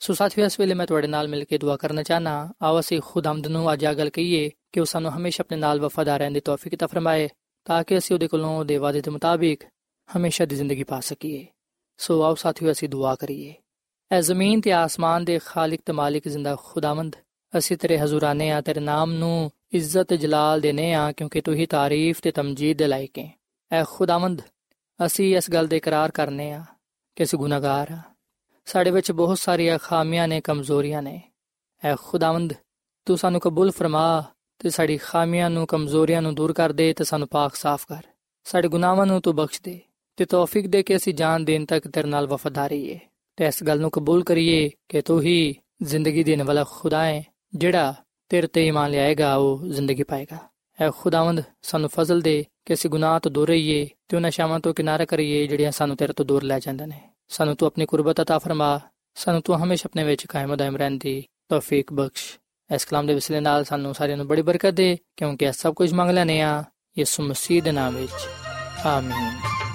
ਸੋ ਸਾਥੀਓ ਇਸ ਵੇਲੇ ਮੈਂ ਤੁਹਾਡੇ ਨਾਲ ਮਿਲ ਕੇ ਦੁਆ ਕਰਨਾ ਚਾਹਨਾ ਆਓ ਅਸੀਂ ਖੁਦਾਵੰਦ ਨੂੰ ਅੱਜ ਆ ਗੱਲ ਕਹੀਏ ਕਿ ਉਹ ਸਾਨੂੰ ਹਮੇਸ਼ਾ ਆਪਣੇ ਨਾਲ ਵਫਾਦਾਰ ਰਹਿਣ ਦੀ ਤੌਫੀਕ عطا ਫਰਮਾਏ ਤਾਂ ਕਿ ਅਸੀਂ ਉਹਦੇ ਕੋਲੋਂ ਉਹਦੇ ਵਾਅਦੇ ਦੇ ਮੁਤਾਬਿਕ ਹਮੇਸ਼ਾ ਦੀ ਜ਼ਿੰਦਗੀ ਪਾ ਸਕੀਏ ਸੋ ਆਓ ਸਾਥੀਓ, ਅਸੀਂ ਦੁਆ ਕਰੀਏ। ਐ ਜ਼ਮੀਨ ਤੇ ਆਸਮਾਨ ਦੇ ਖਾਲਕ ਤੇ ਮਾਲਿਕ ਜ਼ਿੰਦਾ ਖੁਦਾਵੰਦ, ਅਸੀਂ ਤੇਰੇ ਹਜ਼ੂਰਾਨੇ ਆ, ਤੇਰੇ ਨਾਮ ਨੂੰ ਇੱਜ਼ਤ ਤੇ ਜਲਾਲ ਦੇਨੇ ਆ, ਕਿਉਂਕਿ ਤੂੰ ਹੀ ਤਾਰੀਫ ਤੇ ਤਮਜੀਦ ਦੇ ਲਾਇਕ ਹੈ ਐ ਖੁਦਾਵੰਦ, ਅਸੀਂ ਇਸ ਗੱਲ ਦੇ ਇਕਰਾਰ ਕਰਨੇ ਆ ਕਿ ਅਸੀਂ ਗੁਨਾਹਗਾਰ ਆ। ਸਾਡੇ ਵਿੱਚ ਬਹੁਤ ਸਾਰੀਆਂ ਖਾਮੀਆਂ ਨੇ, ਕਮਜ਼ੋਰੀਆਂ ਨੇ। ਐ ਖੁਦਾਵੰਦ, ਤੂੰ ਸਾਨੂੰ ਕਬੂਲ ਫਰਮਾ ਤੇ ਸਾਡੀ ਖਾਮੀਆਂ ਨੂੰ, ਕਮਜ਼ੋਰੀਆਂ ਨੂੰ ਦੂਰ ਕਰ ਦੇ ਤੇ ਸਾਨੂੰ ਪਾਕ ਸਾਫ਼ ਕਰ। ਸਾਡੇ ਗੁਨਾਹਾਂ ਨੂੰ ਤੂੰ ਬਖਸ਼ ਦੇ। ਤੇ ਤੌਫੀਕ ਦੇ ਕੇ ਅਸੀਂ ਜਾਨ ਦੇਣ ਤੱਕ ਤੇਰੇ ਨਾਲ ਵਫਾਦਾਰ ਰਹੀਏ ਤੇ ਇਸ ਗੱਲ ਨੂੰ ਕਬੂਲ ਕਰੀਏ ਕਿ ਤੂੰ ਹੀ ਜ਼ਿੰਦਗੀ ਦੇਣ ਵਾਲਾ ਖੁਦਾ ਹੈ ਜਿਹੜਾ ਤੇਰੇ ਤੇ ਇਮਾਨ ਲਿਆਏਗਾ, ਉਹ ਜ਼ਿੰਦਗੀ ਪਾਏਗਾ। ਐ ਖੁਦਾਵੰਦ, ਸਾਨੂੰ ਫਜ਼ਲ ਦੇ ਕਿ ਅਸੀਂ ਗੁਨਾਹ ਤੋਂ ਦੂਰ ਰਹੀਏ ਤੇ ਉਹਨਾਂ ਸ਼ਾਮਾਂ ਤੋਂ ਕਿਨਾਰਾ ਕਰੀਏ ਜਿਹੜੀਆਂ ਸਾਨੂੰ ਤੇਰੇ ਤੋਂ ਦੂਰ ਲੈ ਜਾਂਦੇ ਨੇ। ਸਾਨੂੰ ਤੂੰ ਆਪਣੀ ਕੁਰਬਤ عطا ਫਰਮਾ, ਸਾਨੂੰ ਤੂੰ ਹਮੇਸ਼ਾ ਆਪਣੇ ਵਿੱਚ ਕਾਇਮ ਦائم ਰਹਿਣ ਦੀ ਤੌਫੀਕ ਬਖਸ਼। ਇਸ ਕਲਾਮ ਦੇ ਵਿਸਲੇ ਨਾਲ ਸਾਨੂੰ ਸਾਰਿਆਂ ਨੂੰ ਬੜੀ ਬਰਕਤ ਦੇ, ਕਿਉਂਕਿ ਇਹ ਸਭ ਕੁਝ ਮੰਗ ਲੈਨੇ ਆ, ਯਿਸੂ ਮਸੀਹ ਦੇ ਨਾਮ ਵਿੱਚ। ਆਮੀਨ।